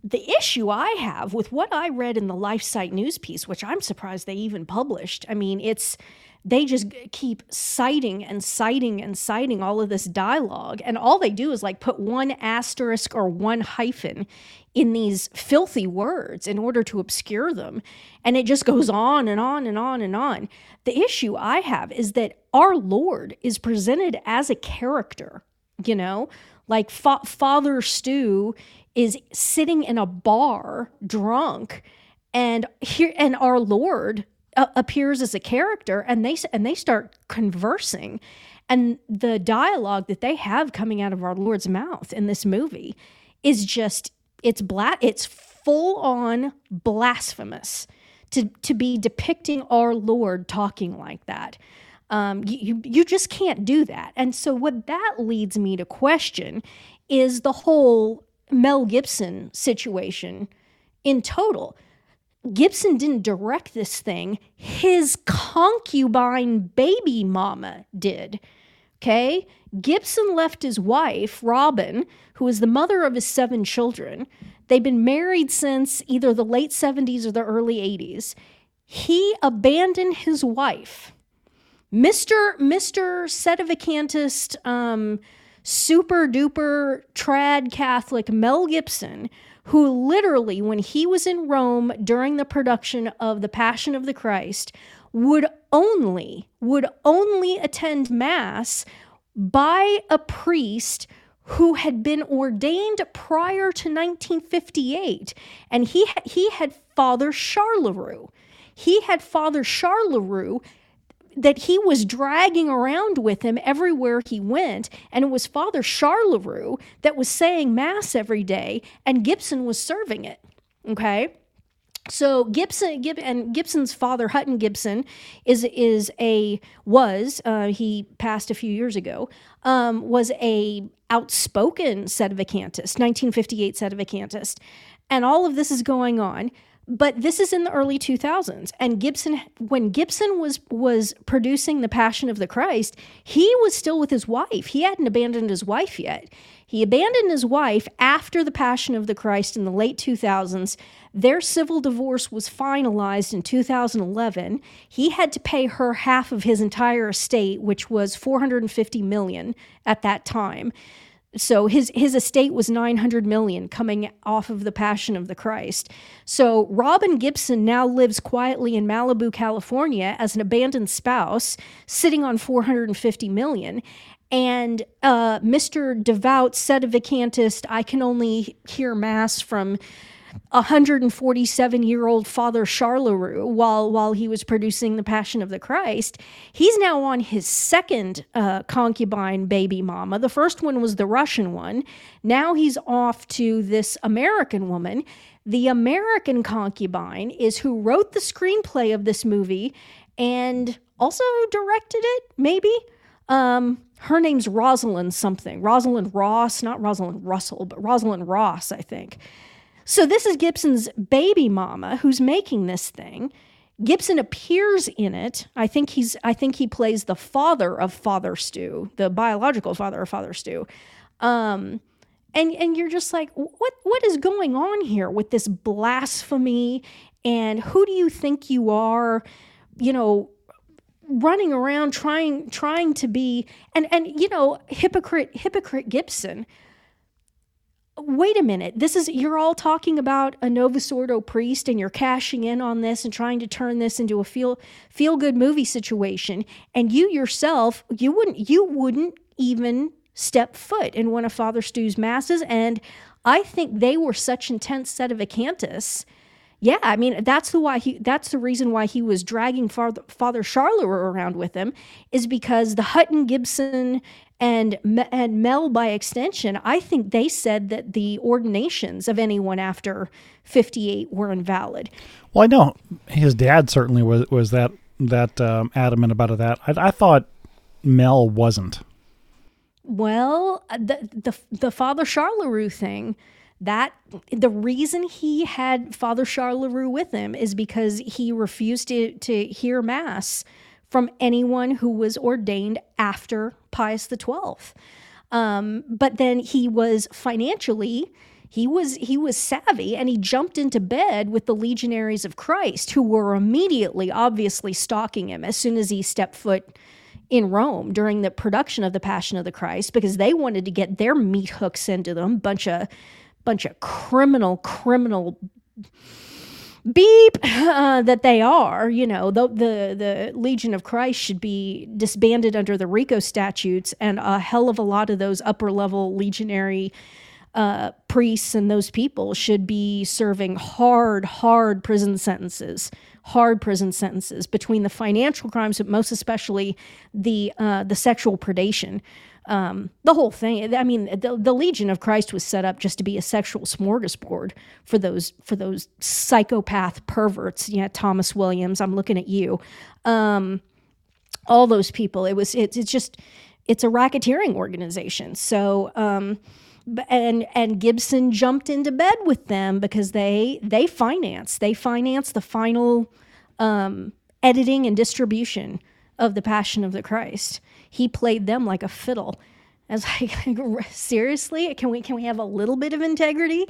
[SPEAKER 1] The issue I have with what I read in the LifeSite news piece, which I'm surprised they even published, I mean, it's they just keep citing and citing and citing all of this dialogue, and all they do is like put one asterisk or one hyphen in these filthy words in order to obscure them, and it just goes on and on and on and on. The issue I have is that our Lord is presented as a character, you know, like fa- Father Stew is sitting in a bar drunk and here and our lord uh, appears as a character and they and they start conversing. And the dialogue that they have coming out of our lord's mouth in this movie is just it's bla- it's full on blasphemous to to be depicting our lord talking like that. Um, you you just can't do that. And so what that leads me to question is the whole Mel Gibson situation in total. Gibson didn't direct this thing, his concubine baby mama did. Okay? Gibson left his wife, Robin, who is the mother of his seven children. They've been married since either the late 70s or the early 80s. He abandoned his wife. Mr. Mr. Sedevacantist, um, super duper trad Catholic Mel Gibson, who literally, when he was in Rome during the production of The Passion of the Christ, would only would only attend mass by a priest who had been ordained prior to 1958 and he he had father Charles-Roux he had father Charles-Roux that he was dragging around with him everywhere he went. And it was Father Charles-Roux that was saying Mass every day, and Gibson was serving it. Okay. So Gibson, Gib, and Gibson's father, Hutton Gibson, is is a was uh, he passed a few years ago. Um, was a outspoken sedevacantist, 1958 sedevacantist, and all of this is going on. But this is in the early 2000s and Gibson when Gibson was was producing The Passion of the Christ, he was still with his wife. He hadn't abandoned his wife yet. He abandoned his wife after The Passion of the Christ in the late 2000s. Their civil divorce was finalized in 2011. He had to pay her half of his entire estate, which was 450 million at that time. So his his estate was 900 million coming off of the passion of the Christ. So Robin Gibson now lives quietly in Malibu, California as an abandoned spouse, sitting on 450 million. And uh, Mr. Devout said a sedevacantist, I can only hear mass from 147 year old Father Charles-Roux while while he was producing the Passion of the Christ. He's now on his second uh, concubine baby mama. The first one was the Russian one. Now he's off to this American woman. The American concubine is who wrote the screenplay of this movie and also directed it, maybe. Um, her name's Rosalind something. Rosalind Ross, not Rosalind Russell, but Rosalind Ross, I think. So this is Gibson's baby mama who's making this thing. Gibson appears in it. I think he's I think he plays the father of Father Stew, the biological father of Father Stew. Um, and and you're just like what what is going on here with this blasphemy and who do you think you are you know running around trying trying to be and and you know hypocrite hypocrite Gibson wait a minute. This is you're all talking about a novus ordo priest and you're cashing in on this and trying to turn this into a feel feel good movie situation. And you yourself you wouldn't you wouldn't even step foot in one of father stu's masses. And i think they were such intense sedevacantists yeah, I mean that's the why he that's the reason why he was dragging Father, Father Charles-Roux around with him is because the Hutton Gibson and and Mel by extension, I think they said that the ordinations of anyone after 58 were invalid.
[SPEAKER 2] Well, I know his dad certainly was was that that um, adamant about that. I, I thought Mel wasn't.
[SPEAKER 1] Well, the the the Father Charles-Roux thing that the reason he had Father Charles-Roux with him is because he refused to, to hear mass from anyone who was ordained after Pius XII. Um, but then he was financially he was he was savvy and he jumped into bed with the legionaries of Christ who were immediately obviously stalking him as soon as he stepped foot in Rome during the production of the Passion of the Christ because they wanted to get their meat hooks into them bunch of bunch of criminal, criminal beep (laughs) uh, that they are. You know, the, the the Legion of Christ should be disbanded under the RICO statutes, and a hell of a lot of those upper level legionary uh, priests and those people should be serving hard, hard prison sentences. Hard prison sentences between the financial crimes, but most especially the uh, the sexual predation um, the whole thing. I mean, the, the Legion of Christ was set up just to be a sexual smorgasbord for those for those psychopath perverts. Yeah, Thomas Williams. I'm looking at you. Um, all those people. It was. It's, it's just. It's a racketeering organization. So. Um, and and Gibson jumped into bed with them because they they finance they finance the final um, editing and distribution of the Passion of the Christ he played them like a fiddle. As I was (laughs) like, seriously, can we can we have a little bit of integrity?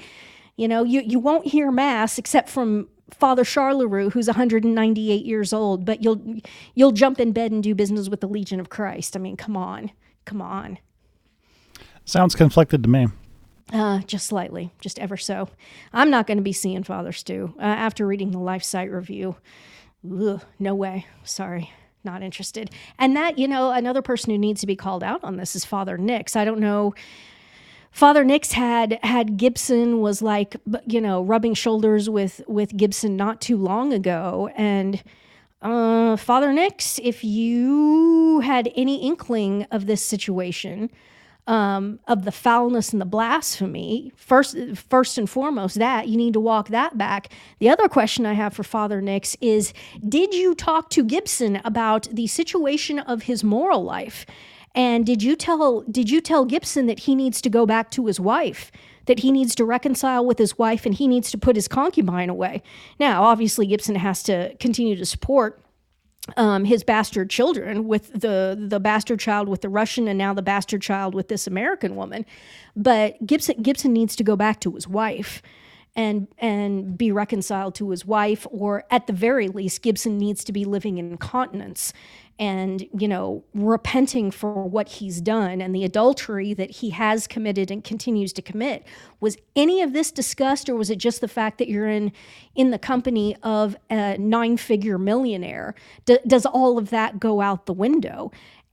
[SPEAKER 1] You know, you you won't hear mass except from Father Charles-Roux, who's 198 years old, but you'll you'll jump in bed and do business with the Legion of Christ. I mean, come on, come on.
[SPEAKER 2] Sounds conflicted to me.
[SPEAKER 1] Uh, just slightly, just ever so. I'm not going to be seeing Father Stu uh, after reading the Life Site review. Ugh, no way. Sorry not interested. And that, you know, another person who needs to be called out on this is Father Nix. I don't know. Father Nix had had Gibson was like, you know, rubbing shoulders with with Gibson not too long ago, and uh, Father Nix, if you had any inkling of this situation, um, of the foulness and the blasphemy. First, first and foremost, that you need to walk that back. The other question I have for Father Nix is: Did you talk to Gibson about the situation of his moral life? And did you tell did you tell Gibson that he needs to go back to his wife? that he needs to reconcile with his wife and he needs to put his concubine away. Now, obviously, Gibson has to continue to support um, his bastard children with the the bastard child with the Russian and now the bastard child with this American woman. But Gibson Gibson needs to go back to his wife and and be reconciled to his wife or at the very least Gibson needs to be living in continence and you know repenting for what he's done and the adultery that he has committed and continues to commit. Was any of this discussed or was it just the fact that you're in in the company of a nine figure millionaire? D- does all of that go out the window?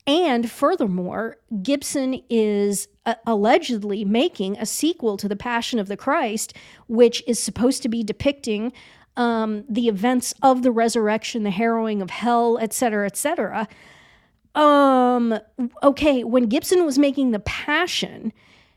[SPEAKER 1] And furthermore, Gibson is uh, allegedly making a sequel to The Passion of the Christ, which is supposed to be depicting um, the events of the resurrection, the harrowing of hell, etc., etc. Um, okay, when Gibson was making The Passion,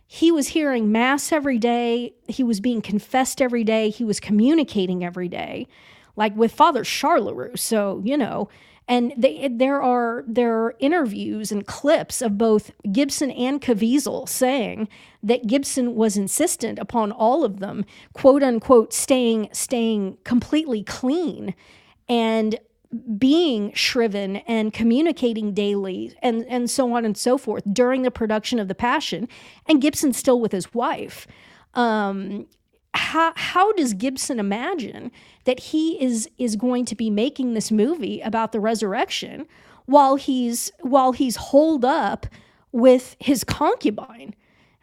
[SPEAKER 1] he was hearing mass every day, he was being confessed every day, he was communicating every day, like with Father Charles-Roux. So, you know, and they, there are there are interviews and clips of both Gibson and Caviezel saying that Gibson was insistent upon all of them, quote unquote, staying staying completely clean and being shriven and communicating daily and, and so on and so forth during the production of The Passion, and Gibson still with his wife. Um, how how does Gibson imagine that he is is going to be making this movie about the resurrection while he's while he's holed up with his concubine?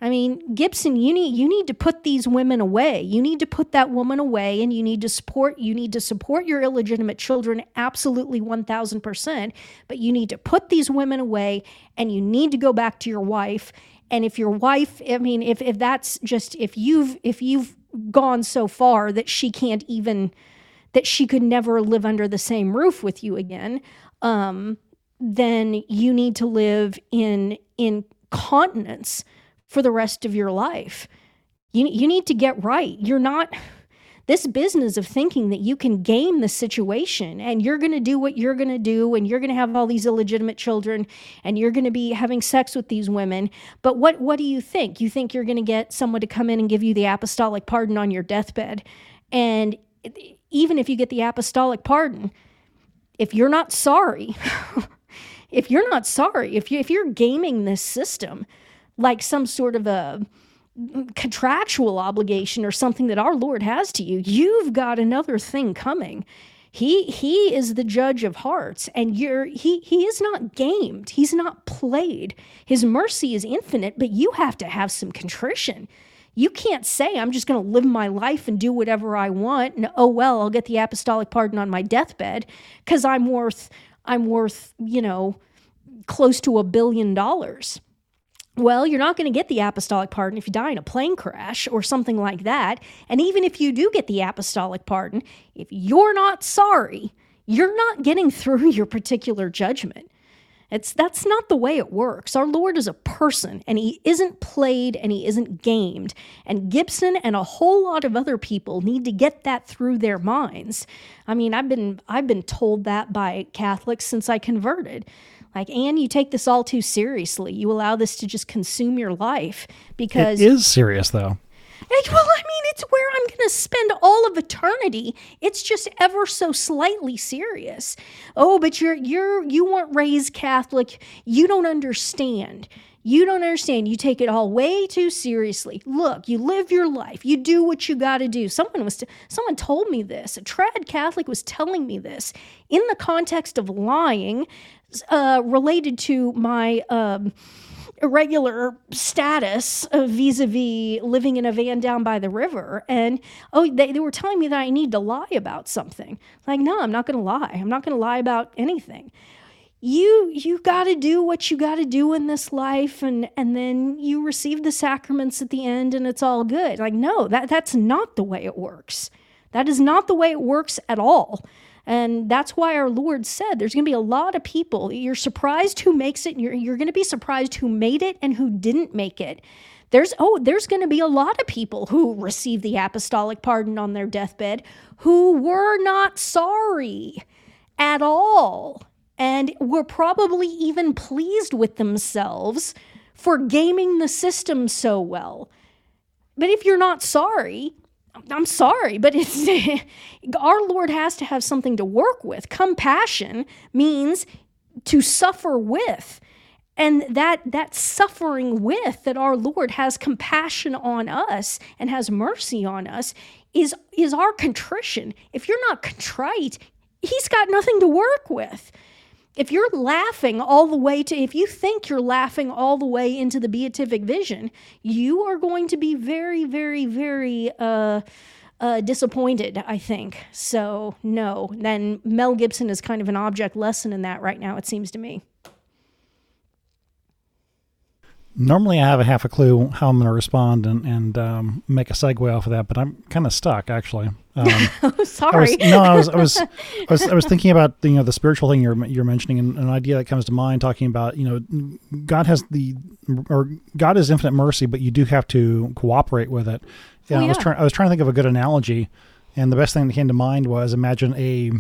[SPEAKER 1] I mean, Gibson, you need you need to put these women away. You need to put that woman away and you need to support you need to support your illegitimate children absolutely 1000%, but you need to put these women away and you need to go back to your wife and if your wife, I mean, if if that's just if you've if you've gone so far that she can't even that she could never live under the same roof with you again um, then you need to live in in continence for the rest of your life. You, you need to get right. You're not this business of thinking that you can game the situation and you're going to do what you're going to do and you're going to have all these illegitimate children and you're going to be having sex with these women. But what what do you think? You think you're going to get someone to come in and give you the apostolic pardon on your deathbed. And even if you get the apostolic pardon if you're not sorry (laughs) if you're not sorry if you if you're gaming this system like some sort of a contractual obligation or something that our Lord has to you, you've got another thing coming. He he is the judge of hearts and you're he he is not gamed. He's not played. His mercy is infinite, but you have to have some contrition. You can't say I'm just going to live my life and do whatever I want and oh well, I'll get the apostolic pardon on my deathbed cuz I'm worth I'm worth, you know, close to a billion dollars. Well, you're not going to get the apostolic pardon if you die in a plane crash or something like that. And even if you do get the apostolic pardon, if you're not sorry, you're not getting through (laughs) your particular judgment. It's that's not the way it works. Our Lord is a person and he isn't played and he isn't gamed. And Gibson and a whole lot of other people need to get that through their minds. I mean, I've been I've been told that by Catholics since I converted. Like, and you take this all too seriously. You allow this to just consume your life because
[SPEAKER 2] it is serious, though.
[SPEAKER 1] Well, I mean, it's where I'm going to spend all of eternity. It's just ever so slightly serious. Oh, but you're you're you weren't raised Catholic. You don't understand. You don't understand. You take it all way too seriously. Look, you live your life. You do what you got to do. Someone was someone told me this. A trad Catholic was telling me this in the context of lying uh, related to my um, irregular status vis a vis living in a van down by the river. And oh, they, they were telling me that I need to lie about something. Like, no, I'm not going to lie. I'm not going to lie about anything. You you got to do what you got to do in this life, and and then you receive the sacraments at the end, and it's all good. Like, no, that that's not the way it works. That is not the way it works at all. And that's why our Lord said there's going to be a lot of people. You're surprised who makes it, and you're, you're going to be surprised who made it and who didn't make it. There's oh, there's going to be a lot of people who receive the apostolic pardon on their deathbed who were not sorry at all and were probably even pleased with themselves for gaming the system so well. but if you're not sorry, I'm sorry, but it's (laughs) our Lord has to have something to work with. Compassion means to suffer with. And that that suffering with that our Lord has compassion on us and has mercy on us is is our contrition. If you're not contrite, he's got nothing to work with if you're laughing all the way to, if you think you're laughing all the way into the beatific vision, you are going to be very, very, very uh, uh, disappointed, I think. So, no. Then Mel Gibson is kind of an object lesson in that right now, it seems to me.
[SPEAKER 2] Normally, I have a half a clue how I'm going to respond and, and um, make a segue off of that, but I'm kind of stuck actually. Um, (laughs)
[SPEAKER 1] oh, sorry.
[SPEAKER 2] I was, no, I was, I was, I was, I was (laughs) thinking about the, you know the spiritual thing you're you're mentioning, and an idea that comes to mind, talking about you know God has the or God is infinite mercy, but you do have to cooperate with it. Yeah, oh, yeah. I was trying I was trying to think of a good analogy, and the best thing that came to mind was imagine a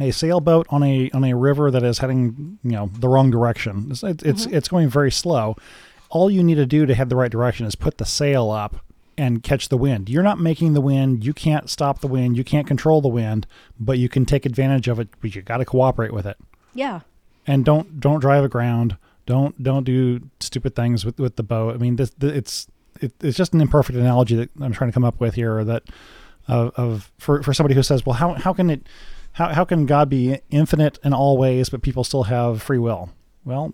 [SPEAKER 2] a sailboat on a on a river that is heading you know the wrong direction. It's it's, mm-hmm. it's going very slow. All you need to do to head the right direction is put the sail up and catch the wind. You're not making the wind. You can't stop the wind. You can't control the wind, but you can take advantage of it. But you got to cooperate with it.
[SPEAKER 1] Yeah.
[SPEAKER 2] And don't don't drive aground. Don't don't do stupid things with with the boat. I mean, this, this it's it, it's just an imperfect analogy that I'm trying to come up with here. That of, of for for somebody who says, well, how how can it how how can God be infinite in all ways, but people still have free will? Well,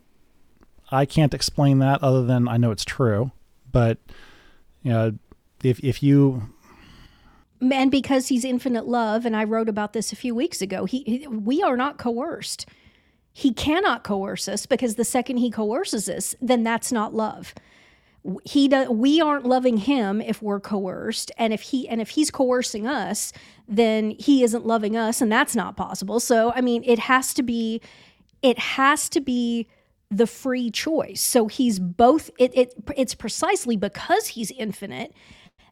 [SPEAKER 2] I can't explain that other than I know it's true, but you know if if you
[SPEAKER 1] and because he's infinite love and i wrote about this a few weeks ago he, he, we are not coerced. He cannot coerce us because the second he coerces us then that's not love. He we aren't loving him if we're coerced and if he and if he's coercing us then he isn't loving us and that's not possible. So i mean it has to be it has to be the free choice. So he's both it, it it's precisely because he's infinite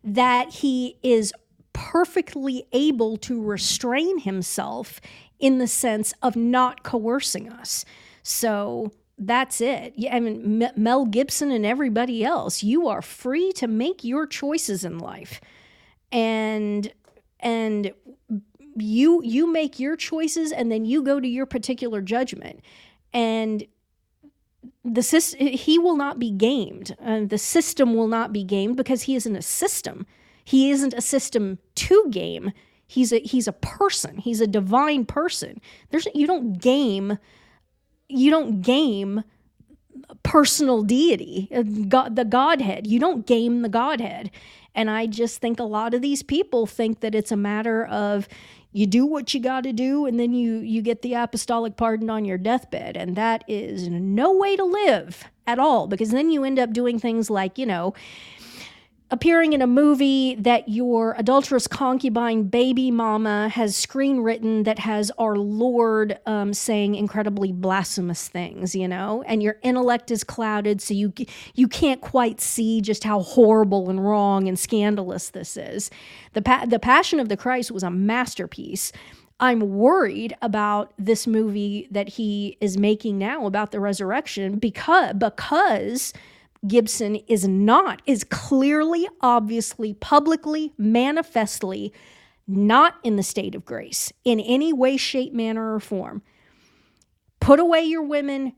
[SPEAKER 1] that he is perfectly able to restrain himself in the sense of not coercing us. So that's it. I mean, Mel Gibson and everybody else, you are free to make your choices in life, and and you you make your choices, and then you go to your particular judgment, and the system he will not be gamed uh, the system will not be gamed because he isn't a system. He isn't a system to game. He's a he's a person. He's a divine person. There's you don't game you don't game personal deity uh, god the godhead. You don't game the godhead. And i just think a lot of these people think that it's a matter of you do what you got to do and then you you get the apostolic pardon on your deathbed and that is no way to live at all because then you end up doing things like you know appearing in a movie that your adulterous concubine baby mama has screenwritten that has our Lord um, saying incredibly blasphemous things, you know, and your intellect is clouded, so you you can't quite see just how horrible and wrong and scandalous this is. the pa- The Passion of the Christ was a masterpiece. I'm worried about this movie that he is making now about the resurrection because because Gibson is not, is clearly, obviously, publicly, manifestly not in the state of grace in any way, shape, manner, or form. Put away your women,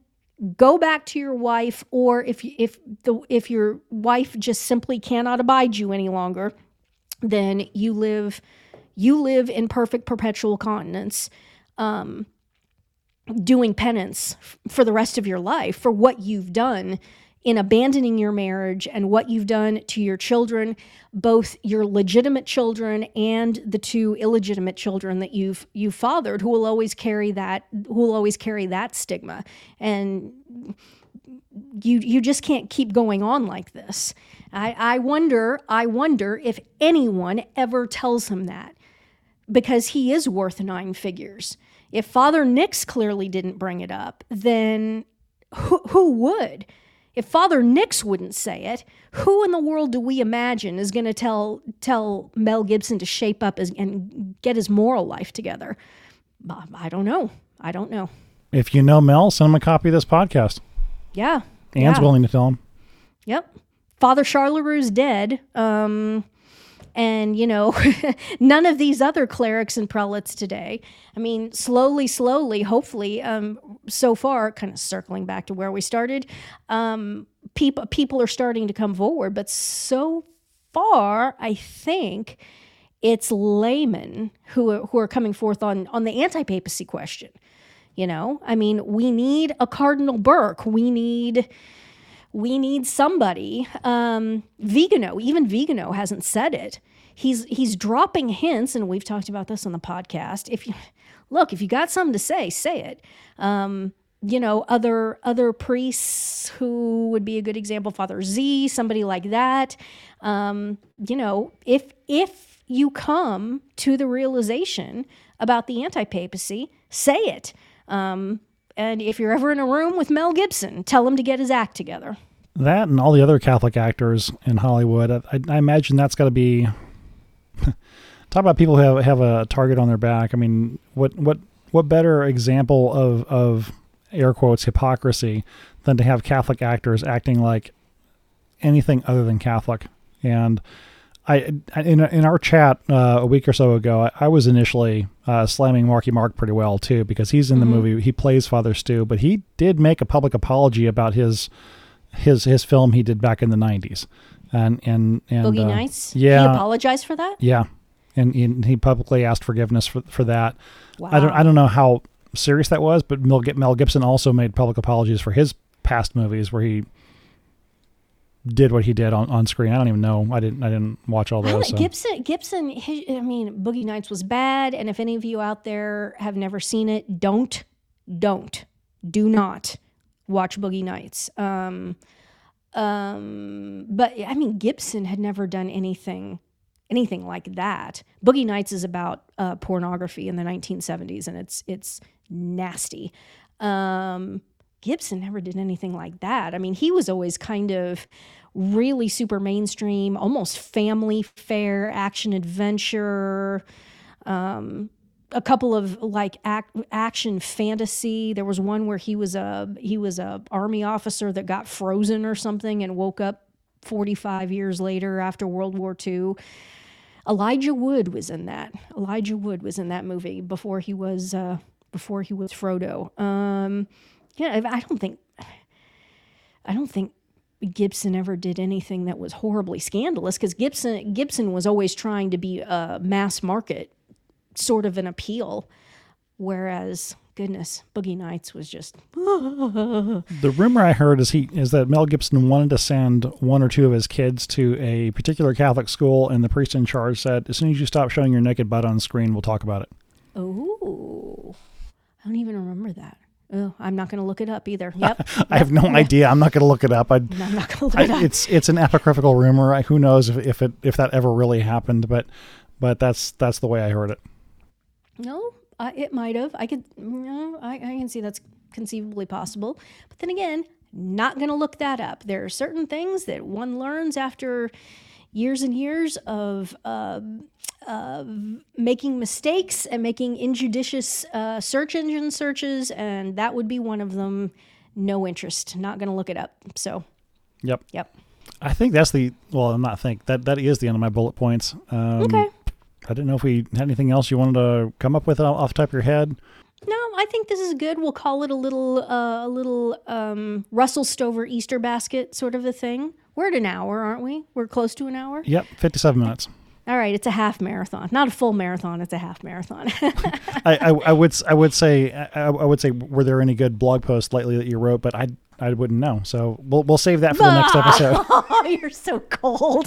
[SPEAKER 1] go back to your wife, or if if the if your wife just simply cannot abide you any longer, then you live you live in perfect perpetual continence. Um, doing penance for the rest of your life for what you've done in abandoning your marriage and what you've done to your children, both your legitimate children and the two illegitimate children that you've you fathered, who will always carry that who will always carry that stigma. And you you just can't keep going on like this. I, I wonder, I wonder if anyone ever tells him that. Because he is worth nine figures. If Father Nix clearly didn't bring it up, then who, who would? If Father Nix wouldn't say it, who in the world do we imagine is going to tell tell Mel Gibson to shape up his, and get his moral life together? I don't know. I don't know.
[SPEAKER 2] If you know Mel, send him a copy of this podcast.
[SPEAKER 1] Yeah.
[SPEAKER 2] Ann's
[SPEAKER 1] yeah.
[SPEAKER 2] willing to tell him.
[SPEAKER 1] Yep. Father Charles-Roux is dead. Um, and you know (laughs) none of these other clerics and prelates today. I mean slowly slowly hopefully um, so far kind of circling back to where we started um, people people are starting to come forward. But so far i think it's laymen who are, who are coming forth on on the anti-papacy question you know? I mean we need a cardinal burke. We need we need somebody. Um, Vigano, even Vigano hasn't said it. He's he's dropping hints, and we've talked about this on the podcast. If you look, if you got something to say, say it. Um, you know, other other priests who would be a good example, Father Z, somebody like that. Um, you know, if if you come to the realization about the anti-papacy, say it. Um, and if you're ever in a room with Mel Gibson, tell him to get his act together.
[SPEAKER 2] That and all the other Catholic actors in Hollywood, I, I imagine that's got to be. (laughs) talk about people who have, have a target on their back. I mean, what what what better example of of air quotes hypocrisy than to have Catholic actors acting like anything other than Catholic? And I in in our chat uh, a week or so ago, I, I was initially uh, slamming Marky Mark pretty well too because he's in the mm-hmm. movie. He plays Father Stu, but he did make a public apology about his his his film he did back in the '90s, and and and
[SPEAKER 1] Boogie uh, Nights.
[SPEAKER 2] Yeah,
[SPEAKER 1] he apologized for that.
[SPEAKER 2] Yeah, and, and he publicly asked forgiveness for for that. Wow. I don't I don't know how serious that was, but Mel, Mel Gibson also made public apologies for his past movies where he did what he did on, on screen. I don't even know. I didn't. I didn't watch all those.
[SPEAKER 1] So. Gibson. Gibson. His, I mean, Boogie Nights was bad. And if any of you out there have never seen it, don't, don't, do not watch Boogie Nights. Um, um, but I mean, Gibson had never done anything, anything like that. Boogie Nights is about uh, pornography in the 1970s, and it's it's nasty. Um, Gibson never did anything like that. I mean, he was always kind of really super mainstream, almost family fare, action adventure. Um, a couple of like act, action fantasy. There was one where he was a he was a army officer that got frozen or something and woke up 45 years later after World War II. Elijah Wood was in that. Elijah Wood was in that movie before he was uh, before he was Frodo. Um, yeah, I don't think I don't think Gibson ever did anything that was horribly scandalous because Gibson Gibson was always trying to be a mass market sort of an appeal, whereas goodness, Boogie Nights was just. (laughs)
[SPEAKER 2] the rumor I heard is he is that Mel Gibson wanted to send one or two of his kids to a particular Catholic school, and the priest in charge said, "As soon as you stop showing your naked butt on screen, we'll talk about it."
[SPEAKER 1] Oh, I don't even remember that. Oh, I'm not going to look it up either. Yep. (laughs)
[SPEAKER 2] I have no idea. I'm not going to look it up. I,
[SPEAKER 1] am not going to look it up.
[SPEAKER 2] It's it's an apocryphal rumor. I, who knows if, if it if that ever really happened? But but that's that's the way I heard it.
[SPEAKER 1] No, uh, it might have. I could. No, I, I can see that's conceivably possible. But then again, not going to look that up. There are certain things that one learns after years and years of uh, uh, making mistakes and making injudicious uh, search engine searches, and that would be one of them. No interest. Not going to look it up. So.
[SPEAKER 2] Yep.
[SPEAKER 1] Yep.
[SPEAKER 2] I think that's the well. I'm not think that that is the end of my bullet points. Um,
[SPEAKER 1] okay.
[SPEAKER 2] I didn't know if we had anything else you wanted to come up with off the top of your head.
[SPEAKER 1] No, I think this is good. We'll call it a little, uh, a little um, Russell Stover Easter basket sort of a thing. We're at an hour, aren't we? We're close to an hour.
[SPEAKER 2] Yep, fifty-seven minutes.
[SPEAKER 1] All right, it's a half marathon, not a full marathon. It's a half marathon. (laughs)
[SPEAKER 2] I, I, I, would I would say I, I, would say were there any good blog posts lately that you wrote? But I I wouldn't know. So we'll we'll save that for the next episode.
[SPEAKER 1] Oh, (laughs) (laughs) you're so cold.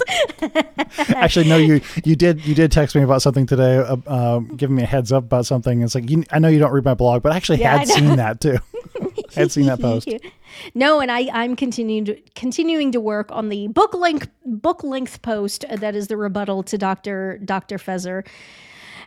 [SPEAKER 2] Actually, no. You you did you did text me about something today, uh, uh, giving me a heads up about something. It's like you, I know you don't read my blog, but I actually yeah, had I seen that too. (laughs) I had seen that post.
[SPEAKER 1] No, and I I'm continuing to, continuing to work on the book length book length post uh, that is the rebuttal to Doctor Doctor Feser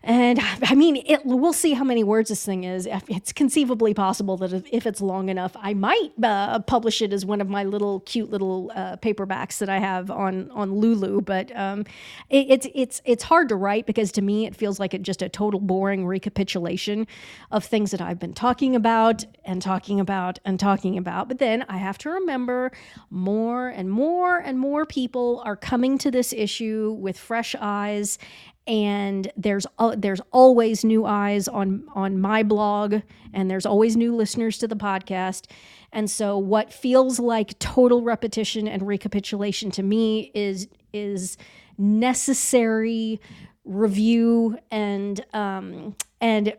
[SPEAKER 1] And I mean, it, we'll see how many words this thing is. It's conceivably possible that if it's long enough, I might uh, publish it as one of my little cute little uh, paperbacks that I have on on Lulu. But um, it, it's it's it's hard to write because to me it feels like it just a total boring recapitulation of things that I've been talking about and talking about and talking about. But then I have to remember more and more and more people are coming to this issue with fresh eyes and there's uh, there's always new eyes on on my blog and there's always new listeners to the podcast. And so what feels like total repetition and recapitulation to me is is necessary review and um, and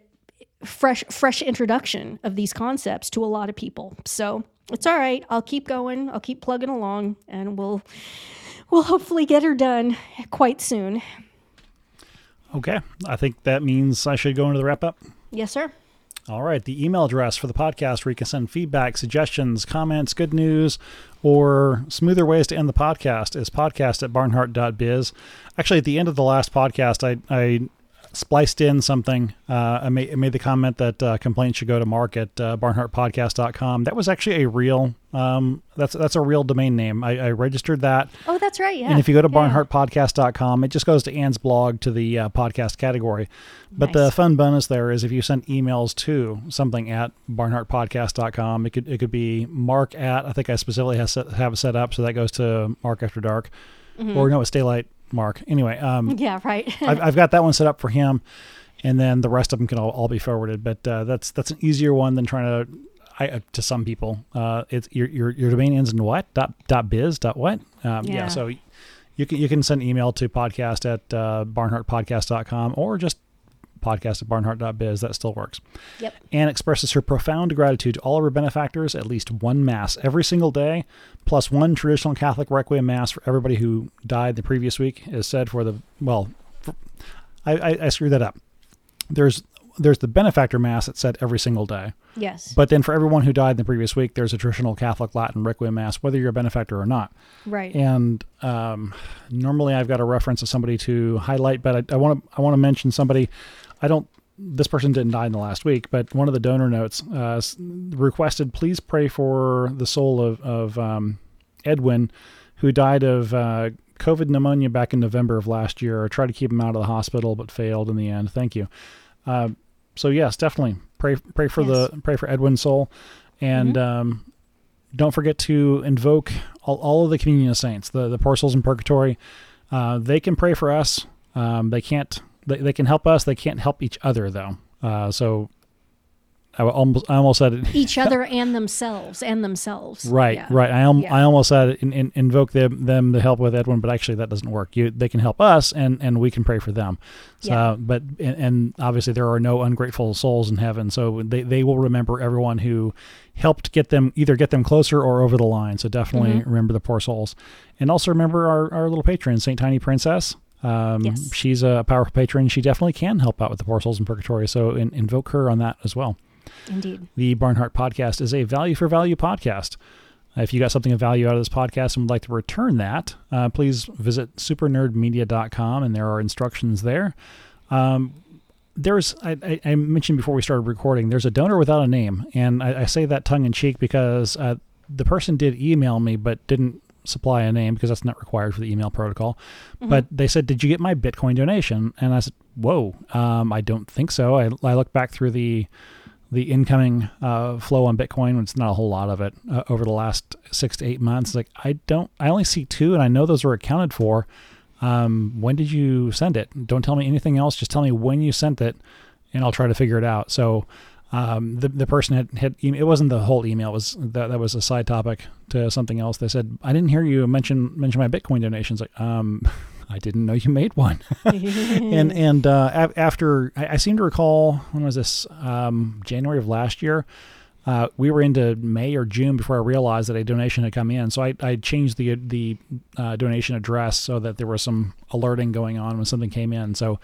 [SPEAKER 1] fresh fresh introduction of these concepts to a lot of people. So it's all right. I'll keep going. I'll keep plugging along and we'll we'll hopefully get her done quite soon
[SPEAKER 2] Okay. I think that means I should go into the wrap up.
[SPEAKER 1] Yes, sir.
[SPEAKER 2] All right. The email address for the podcast where you can send feedback, suggestions, comments, good news, or smoother ways to end the podcast is podcast at barnhardt.biz. Actually, at the end of the last podcast, I, I spliced in something. Uh, I, made, I, made, the comment that uh, complaints should go to mark at uh, barnhardtpodcast.com. That was actually a real, um, that's that's a real domain name. I, I, registered that.
[SPEAKER 1] Oh, that's right. Yeah.
[SPEAKER 2] And if you go to yeah. barnhardtpodcast.com, it just goes to Ann's blog to the uh, podcast category. But nice. the fun bonus there is if you send emails to something at barnhardtpodcast.com, it could it could be mark at, I think I specifically have, set, have set up so that goes to Mark After Dark. Mm-hmm. Or no, it's Daylight Mark. Anyway, um, (laughs)
[SPEAKER 1] yeah, right. (laughs)
[SPEAKER 2] I've, I've, got that one set up for him, and then the rest of them can all, all be forwarded. But uh, that's that's an easier one than trying to. I, uh, to some people, uh, it's your, your your domain ends in what dot dot biz dot what? Um, yeah. yeah. So you can you can send email to podcast at uh, barnhardtpodcast.com or just podcast at barnhardt.biz. That still works.
[SPEAKER 1] Yep.
[SPEAKER 2] Ann expresses her profound gratitude to all of her benefactors at least one Mass every single day, plus one traditional Catholic Requiem Mass for everybody who died the previous week, is said for the, well, for, I, I, I screwed that up. There's there's the benefactor mass that's said every single day.
[SPEAKER 1] Yes.
[SPEAKER 2] But then for everyone who died in the previous week, there's a traditional Catholic Latin Requiem mass, whether you're a benefactor or not.
[SPEAKER 1] Right.
[SPEAKER 2] And um, normally I've got a reference of somebody to highlight, but I want to I want to mention somebody. I don't. This person didn't die in the last week, but one of the donor notes uh, requested, please pray for the soul of, of um, Edwin, who died of uh, COVID pneumonia back in November of last year. I tried to keep him out of the hospital, but failed in the end. Thank you. Uh, so yes, definitely pray pray for yes. the pray for Edwin's soul, and mm-hmm. um, don't forget to invoke all, all of the communion of saints, the the poor souls in purgatory. Uh, they can pray for us. Um, they can't they, they can help us. They can't help each other though. Uh, so I almost I almost said it. (laughs)
[SPEAKER 1] each other and themselves and themselves.
[SPEAKER 2] Right, yeah. right. I, al- yeah. I almost said in, in, invoke them them to help with Edwin, but actually that doesn't work. You they can help us and and we can pray for them. So, yeah. but and, and obviously there are no ungrateful souls in heaven, so they they will remember everyone who helped get them either get them closer or over the line. So definitely mm-hmm. remember the poor souls, and also remember our our little patron Saint Tiny Princess. Um, yes. She's a powerful patron. She definitely can help out with the poor souls in purgatory. So in, invoke her on that as well.
[SPEAKER 1] Indeed.
[SPEAKER 2] The Barnhardt podcast is a value for value podcast. If you got something of value out of this podcast and would like to return that, uh, please visit supernerdmedia.com and there are instructions there. Um, there's, I, I, mentioned before we started recording, there's a donor without a name. And I, I say that tongue in cheek because uh, the person did email me but didn't supply a name because that's not required for the email protocol. Mm-hmm. But they said, "Did you get my Bitcoin donation?" And I said, "Whoa, um, I don't think so." I, I looked back through the the incoming uh, flow on Bitcoin. It's not a whole lot of it uh, over the last six to eight months. Like I don't, I only see two, and I know those were accounted for. Um, when did you send it? Don't tell me anything else. Just tell me when you sent it, and I'll try to figure it out. So um, the the person had had it wasn't the whole email. It was that that was a side topic to something else. They said I didn't hear you mention mention my Bitcoin donations. Like um, (laughs) I didn't know you made one. (laughs) and (laughs) and uh, after I, I, seem to recall when was this um, January of last year. Uh, we were into May or June before I realized that a donation had come in. So I, I changed the the uh, donation address so that there was some alerting going on when something came in. So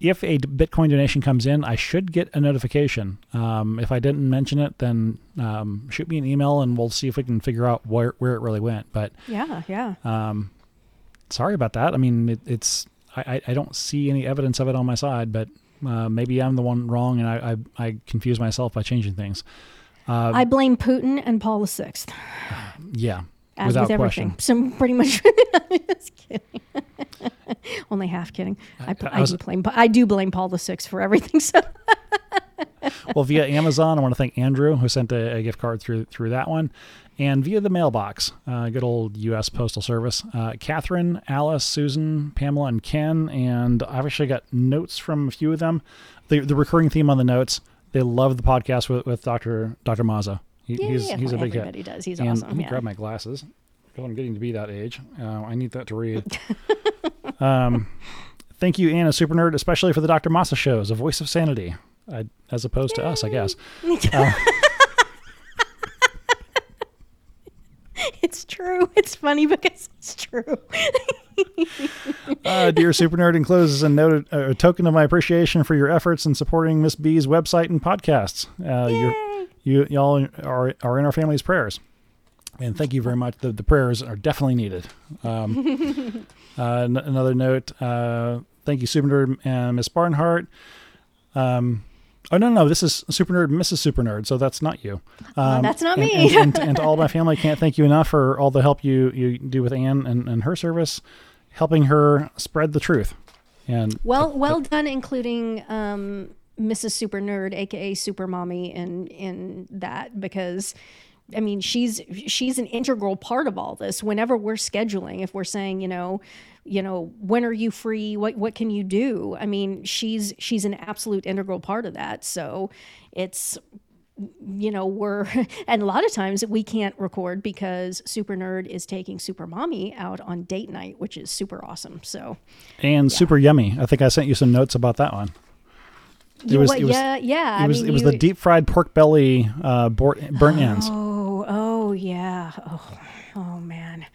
[SPEAKER 2] if a Bitcoin donation comes in, I should get a notification. Um, if I didn't mention it, then um, shoot me an email and we'll see if we can figure out where, where it really went. But
[SPEAKER 1] yeah, yeah.
[SPEAKER 2] Um, sorry about that. I mean, it, it's I, I don't see any evidence of it on my side, but Uh, maybe I'm the one wrong, and I I, I confuse myself by changing things. Uh,
[SPEAKER 1] I blame Putin and Paul the Sixth. (sighs)
[SPEAKER 2] yeah,
[SPEAKER 1] as
[SPEAKER 2] without
[SPEAKER 1] with everything.
[SPEAKER 2] question.
[SPEAKER 1] So pretty much, (laughs) just kidding. Only half kidding. I, I,
[SPEAKER 2] I was-
[SPEAKER 1] do blame. I do blame Paul VI for everything. So (laughs)
[SPEAKER 2] well, via Amazon, I want to thank Andrew who sent a, a gift card through through that one, and via the mailbox, uh, good old U.S. Postal Service. Uh, Catherine, Alice, Susan, Pamela, and Ken, and I've actually got notes from a few of them. The the recurring theme on the notes: they love the podcast with, with Doctor Doctor Mazza. He,
[SPEAKER 1] yeah,
[SPEAKER 2] he's
[SPEAKER 1] yeah,
[SPEAKER 2] he's a big hit.
[SPEAKER 1] everybody does. He's
[SPEAKER 2] and
[SPEAKER 1] awesome.
[SPEAKER 2] let me
[SPEAKER 1] yeah.
[SPEAKER 2] grab my glasses because I'm getting to be that age. Uh, I need that to read. (laughs) um, thank you, Anna Super Nerd, especially for the Dr. Mazza shows, a voice of sanity, I, as opposed to us, I guess. (laughs) (laughs)
[SPEAKER 1] It's true. It's funny because it's true. (laughs)
[SPEAKER 2] Uh, dear Super Nerd, encloses a note, a token of my appreciation for your efforts in supporting Miss B's website and podcasts. Uh, you y'all are are in our family's prayers, and thank you very much. The, the prayers are definitely needed. Um, (laughs) uh, n- another note. Uh, thank you, Super Nerd and Miss Barnhardt. Um, oh no, no, this is Super Nerd, Mrs. Super Nerd. So that's not you. Um,
[SPEAKER 1] that's not me.
[SPEAKER 2] And, and, and to all my (laughs) family, can't thank you enough for all the help you you do with Ann and, and her service, helping her spread the truth. And
[SPEAKER 1] Well, well done, including um, Mrs. Super Nerd, aka Super Mommy, in in that because. I mean, she's she's an integral part of all this. Whenever we're scheduling, if we're saying, you know, you know, when are you free? What what can you do? I mean, she's she's an absolute integral part of that. So it's you know, we're, (laughs) and a lot of times we can't record because Super Nerd is taking Super Mommy out on date night, which is super awesome. So,
[SPEAKER 2] and super yummy. I think I sent you some notes about that one.
[SPEAKER 1] You
[SPEAKER 2] was-
[SPEAKER 1] what-
[SPEAKER 2] it was-
[SPEAKER 1] yeah, yeah.
[SPEAKER 2] It
[SPEAKER 1] I
[SPEAKER 2] was
[SPEAKER 1] mean,
[SPEAKER 2] it was
[SPEAKER 1] you-
[SPEAKER 2] the deep fried pork belly uh, burnt ends.
[SPEAKER 1] Oh, yeah. Oh, oh man.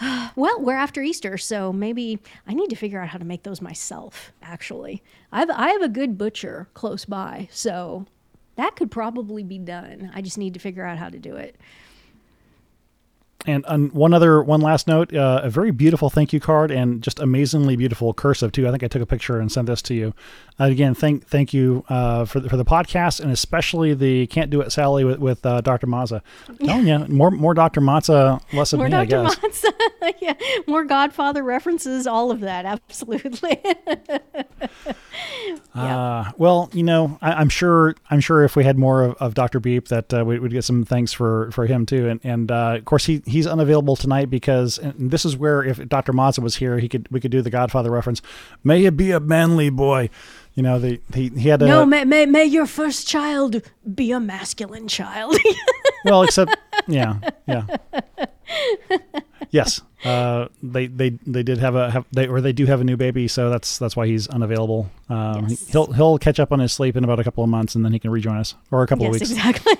[SPEAKER 1] (sighs) Well, we're after Easter, so maybe I need to figure out how to make those myself. Actually, I have I have a good butcher close by, so that could probably be done. I just need to figure out how to do it.
[SPEAKER 2] And on one other, one last note, uh, a very beautiful thank you card and just amazingly beautiful cursive too. I think I took a picture and sent this to you. Uh, again, thank thank you uh, for the, for the podcast and especially the can't do it Sally with with uh, Dr. Mazza. Telling you more more Dr. Mazza, less of
[SPEAKER 1] More
[SPEAKER 2] me, I
[SPEAKER 1] Dr.
[SPEAKER 2] guess.
[SPEAKER 1] Mazza, (laughs) yeah, more Godfather references, all of that, absolutely. (laughs)
[SPEAKER 2] Uh, well, you know, I, I'm sure I'm sure if we had more of, of Dr. Beep that uh, we would get some thanks for for him too. And and uh, of course he he's unavailable tonight because and this is where if Dr. Mazza was here, he could we could do the Godfather reference. May you be a manly boy. You know, the he he had a
[SPEAKER 1] no, may, may may your first child be a masculine child. (laughs)
[SPEAKER 2] well, except yeah, yeah. Yes, uh, they they they did have a have they or they do have a new baby, so that's that's why he's unavailable. Um,
[SPEAKER 1] Yes.
[SPEAKER 2] He'll he'll catch up on his sleep in about a couple of months, and then he can rejoin us, or a couple of weeks.
[SPEAKER 1] exactly.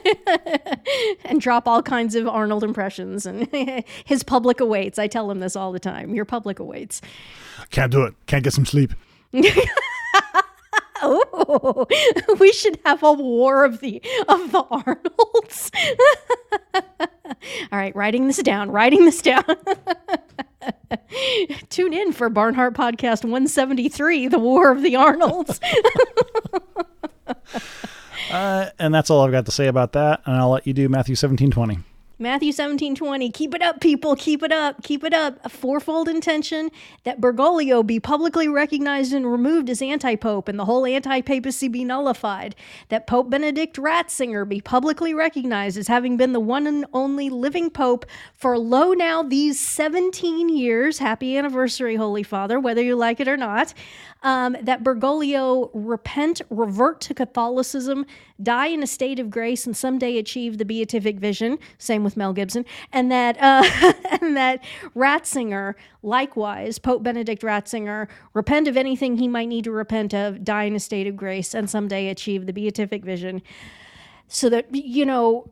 [SPEAKER 1] (laughs) and drop all kinds of Arnold impressions, and (laughs) his public awaits. I tell him this all the time. Your public awaits.
[SPEAKER 2] Can't do it. Can't get some sleep. (laughs)
[SPEAKER 1] Oh, we should have a war of the of the Arnolds. (laughs) All right, writing this down. Writing this down. (laughs) Tune in for Barnhardt Podcast 173, The War of the Arnolds. (laughs)
[SPEAKER 2] Uh, and that's all I've got to say about that. And I'll let you do Matthew seventeen twenty.
[SPEAKER 1] Matthew 17, 20. Keep it up, people. Keep it up. Keep it up. A fourfold intention that Bergoglio be publicly recognized and removed as anti pope and the whole anti papacy be nullified. That Pope Benedict Ratzinger be publicly recognized as having been the one and only living pope for lo now these 17 years. Happy anniversary, Holy Father, whether you like it or not. Um, that Bergoglio repent, revert to Catholicism, die in a state of grace, and someday achieve the beatific vision. Same with Mel Gibson, and that uh, (laughs) and that Ratzinger, likewise, Pope Benedict Ratzinger, repent of anything he might need to repent of, die in a state of grace, and someday achieve the beatific vision. So that you know,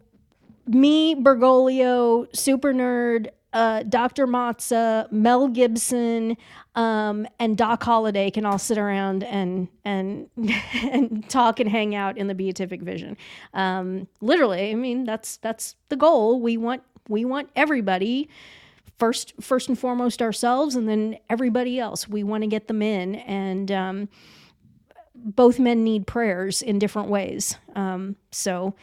[SPEAKER 1] me, Bergoglio, Super Nerd, uh, Dr. Mazza, Mel Gibson, um, and Doc Holliday can all sit around and and (laughs) and talk and hang out in the beatific vision. Um, literally, I mean that's that's the goal. We want we want everybody first first and foremost ourselves, and then everybody else. We want to get them in and. Um, both men need prayers in different ways. Um, so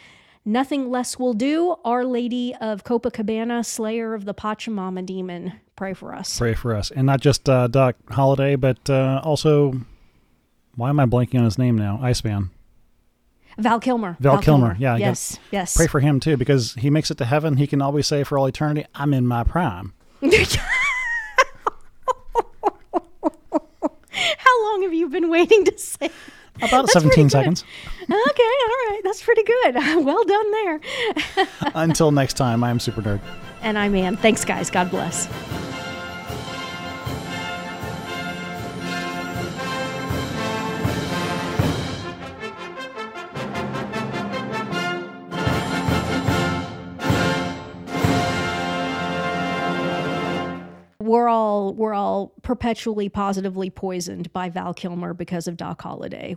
[SPEAKER 1] nothing less will do. Our Lady of Copacabana, Slayer of the Pachamama demon, pray for us.
[SPEAKER 2] Pray for us, and not just uh, Doc Holliday, but uh, also. Why am I blanking on his name now? Iceman.
[SPEAKER 1] Val Kilmer.
[SPEAKER 2] Val, Kilmer. Yeah.
[SPEAKER 1] Yes. Yes.
[SPEAKER 2] Pray for him too, because he makes it to heaven. He can always say for all eternity, "I'm in my prime." (laughs)
[SPEAKER 1] How long have you been waiting to say?
[SPEAKER 2] About
[SPEAKER 1] That's
[SPEAKER 2] 17 seconds.
[SPEAKER 1] Okay, all right. That's pretty good. (laughs) Well done there. (laughs)
[SPEAKER 2] Until next time, I am Super Nerd.
[SPEAKER 1] And I'm Ann. Thanks, guys. God bless. We're all we're all perpetually positively poisoned by Val Kilmer because of Doc Holliday.